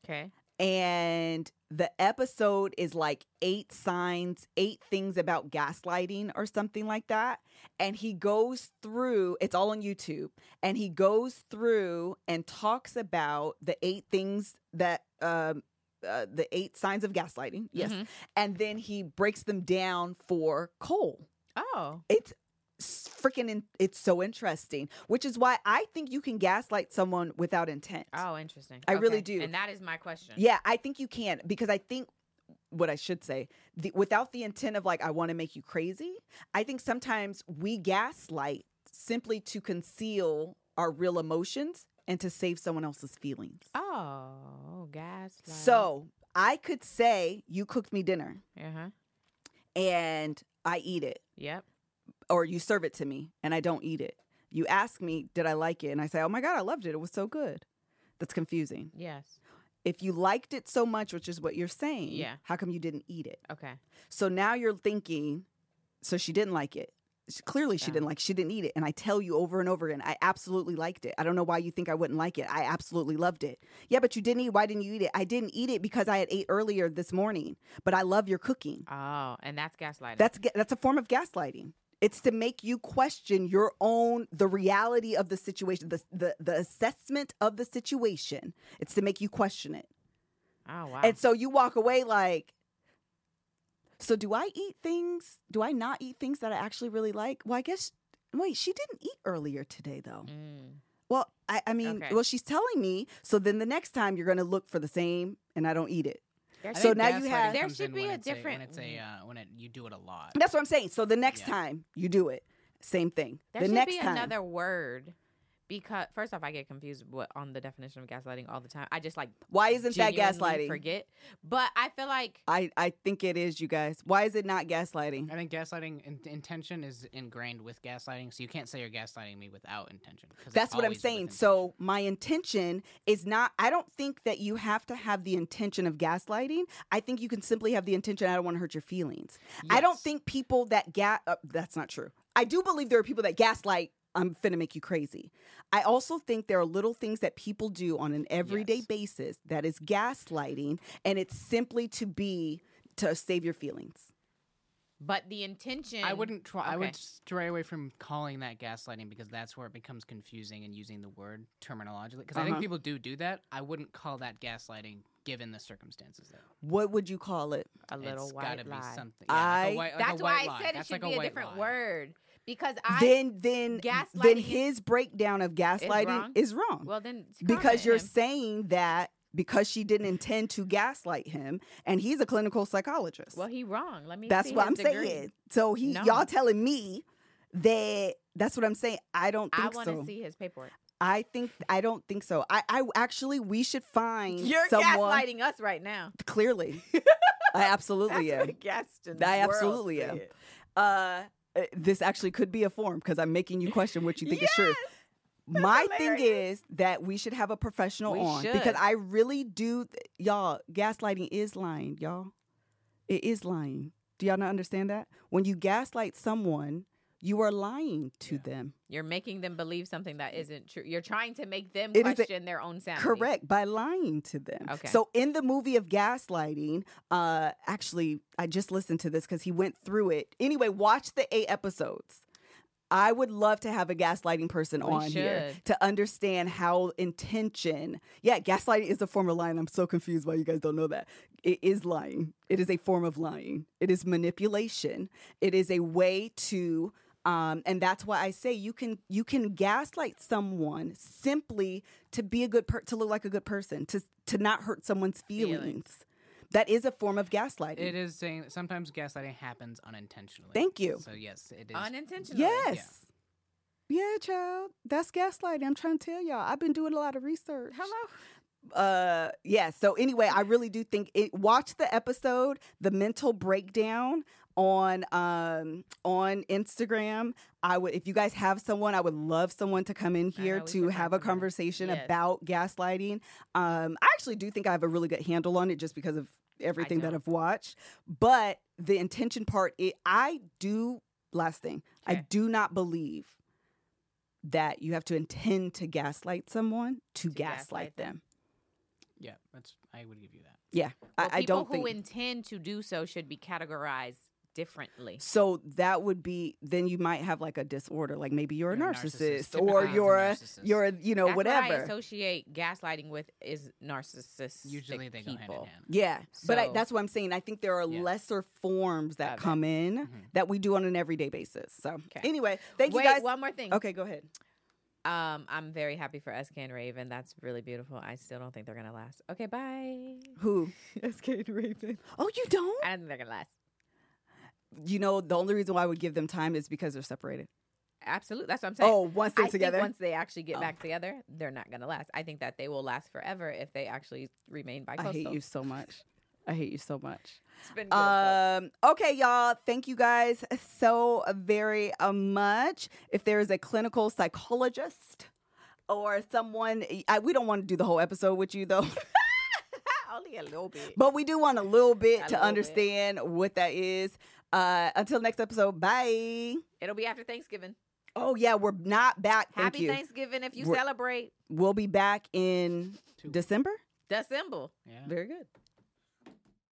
Okay. and the episode is like eight signs, eight things about gaslighting or something like that. And he goes through, it's all on YouTube, and he goes through and talks about the eight things that, um, uh, the eight signs of gaslighting. Yes. Mhm. And then he breaks them down for Cole. Oh. It's freaking, in, it's so interesting, which is why I think you can gaslight someone without intent. Oh, interesting. I really do. And that is my question. Yeah, I think you can because I think what I should say, the, without the intent of like I want to make you crazy, I think sometimes we gaslight simply to conceal our real emotions and to save someone else's feelings. Oh, gaslight. So, I could say you cooked me dinner Uh huh. and I eat it Yep. or you serve it to me and I don't eat it. You ask me, did I like it? And I say, "Oh my god, I loved it. It was so good." That's confusing. Yes. If you liked it so much, which is what you're saying, Yeah. how come you didn't eat it? Okay. So now you're thinking, so she didn't like it. She- Clearly, she Yeah. didn't like. She didn't eat it, and I tell you over and over again, I absolutely liked it. I don't know why you think I wouldn't like it. I absolutely loved it. Yeah, but you didn't eat. Why didn't you eat it? I didn't eat it because I had ate earlier this morning. But I love your cooking. Oh, and that's gaslighting. That's that's a form of gaslighting. It's to make you question your own the reality of the situation, the the, the assessment of the situation. It's to make you question it. Oh wow. And so you walk away like, so do I eat things? Do I not eat things that I actually really like? Well, I guess, wait, she didn't eat earlier today though. Mm. Well, I, I mean, Okay. well, she's telling me. So then the next time you're going to look for the same and I don't eat it. There So should- now you have- There should in be when a it's when it's a uh, when it, you do it a lot. That's what I'm saying. So the next Yeah. time you do it, same thing. There the should next be time. another word because first off, I get confused what, on the definition of gaslighting all the time. I just like Why isn't that gaslighting? Forget, but I feel like I, I think it is, you guys. Why is it not gaslighting? I think gaslighting in- intention is ingrained with gaslighting, so you can't say you're gaslighting me without intention. That's what I'm saying. So my intention is not. I don't think that you have to have the intention of gaslighting. I think you can simply have the intention. I don't want to hurt your feelings. I don't think people that gas. Uh, that's not true. I do believe there are people that gaslight. I'm going to make you crazy. I also think there are little things that people do on an everyday Yes. basis that is gaslighting, and it's simply to be to save your feelings. but the intention. I wouldn't try. I would stray away from calling that gaslighting because that's where it becomes confusing and using the word terminologically. Because I Uh-huh. think people do do that. I wouldn't call that gaslighting given the circumstances. Though What would you call it? a little it's white gotta lie. be something. Yeah, like I- a white, like That's a why white I said it That's should like be a white different lie. word because I then then then his breakdown of gaslighting wrong? is wrong. well then because you're him. saying that because she didn't intend to gaslight him and he's a clinical psychologist. well he wrong. Let me. that's what I'm degree. saying. So he No. y'all telling me that that's what I'm saying. I don't I think want to so. see his paperwork. I think I don't think so. I, I actually we should find You're someone gaslighting us right now. clearly. I absolutely am. I absolutely am. uh, Uh, this actually could be a form because I'm making you question what you think is true. Yes, My thing is that we should have a professional We on should. because I really do, y'all. Gaslighting is lying, y'all. It is lying. Do y'all not understand that? When you gaslight someone, you are lying to Yeah. them. You're making them believe something that isn't true. You're trying to make them It is a- question their own sanity. Correct by lying to them. Okay. So in the movie of gaslighting, uh, actually, I just listened to this because he went through it. Anyway, watch the eight episodes. I would love to have a gaslighting person We on here to understand how intention. Yeah, gaslighting is a form of lying. I'm so confused why you guys don't know that. It is lying. It is a form of lying. It is manipulation. It is a way to um, and that's why I say you can you can gaslight someone simply to be a good per- to look like a good person to to not hurt someone's feelings. Feelings. That is a form of gaslighting. It is saying that sometimes gaslighting happens unintentionally. Thank you. So yes, it is. Unintentionally. Yes. Yeah, child. That's gaslighting. I'm trying to tell y'all. I've been doing a lot of research. Hello. Uh yeah so anyway i really do think it watch the episode the mental breakdown on um on instagram i would if you guys have someone i would love someone to come in here to have a conversation Yes. about gaslighting um i actually do think i have a really good handle on it just because of everything that i've watched but the intention part it i do last thing i do not believe that you have to intend to gaslight someone to, To gaslight, gaslight them. them. Yeah, that's. I would give you that. Yeah, Well, I, I people don't People who think intend to do so should be categorized differently. so. That would be then you might have like a disorder, like maybe you're a You're a narcissist, narcissist. or you're a a narcissist. you're a you know That's What I associate gaslighting with is narcissists. Usually they go people. hand in hand. Yeah, but I, that's what I'm saying. I think there are Yeah. lesser forms that Of come in Mhm. that we do on an everyday basis. So 'Kay. anyway, thank Wait, you guys. one more thing. Okay, go ahead. Um, I'm very happy for SK and Raven. That's really beautiful. I still don't think they're gonna last. Okay, bye. Who? SK and Raven. Oh, you don't? I don't think they're gonna last. You know, the only reason why I would give them time is because they're separated. Absolutely. That's what I'm saying. Oh, once they're I together. once they actually get Oh. back together, they're not gonna last. I think that they will last forever if they actually remain bi I hate you so much. I hate you so much. It's been good. Um, okay, y'all. Thank you guys so very uh, much. If there is a clinical psychologist or someone, I, we don't want to do the whole episode with you though, Only a little bit. but we do want a little bit A to little bit. understand what that is. Uh, until next episode, bye. It'll be after Thanksgiving. Oh yeah, we're not back. Thank Happy you. Thanksgiving if you We're- celebrate We'll be back in Two. December. December. Yeah. Very good.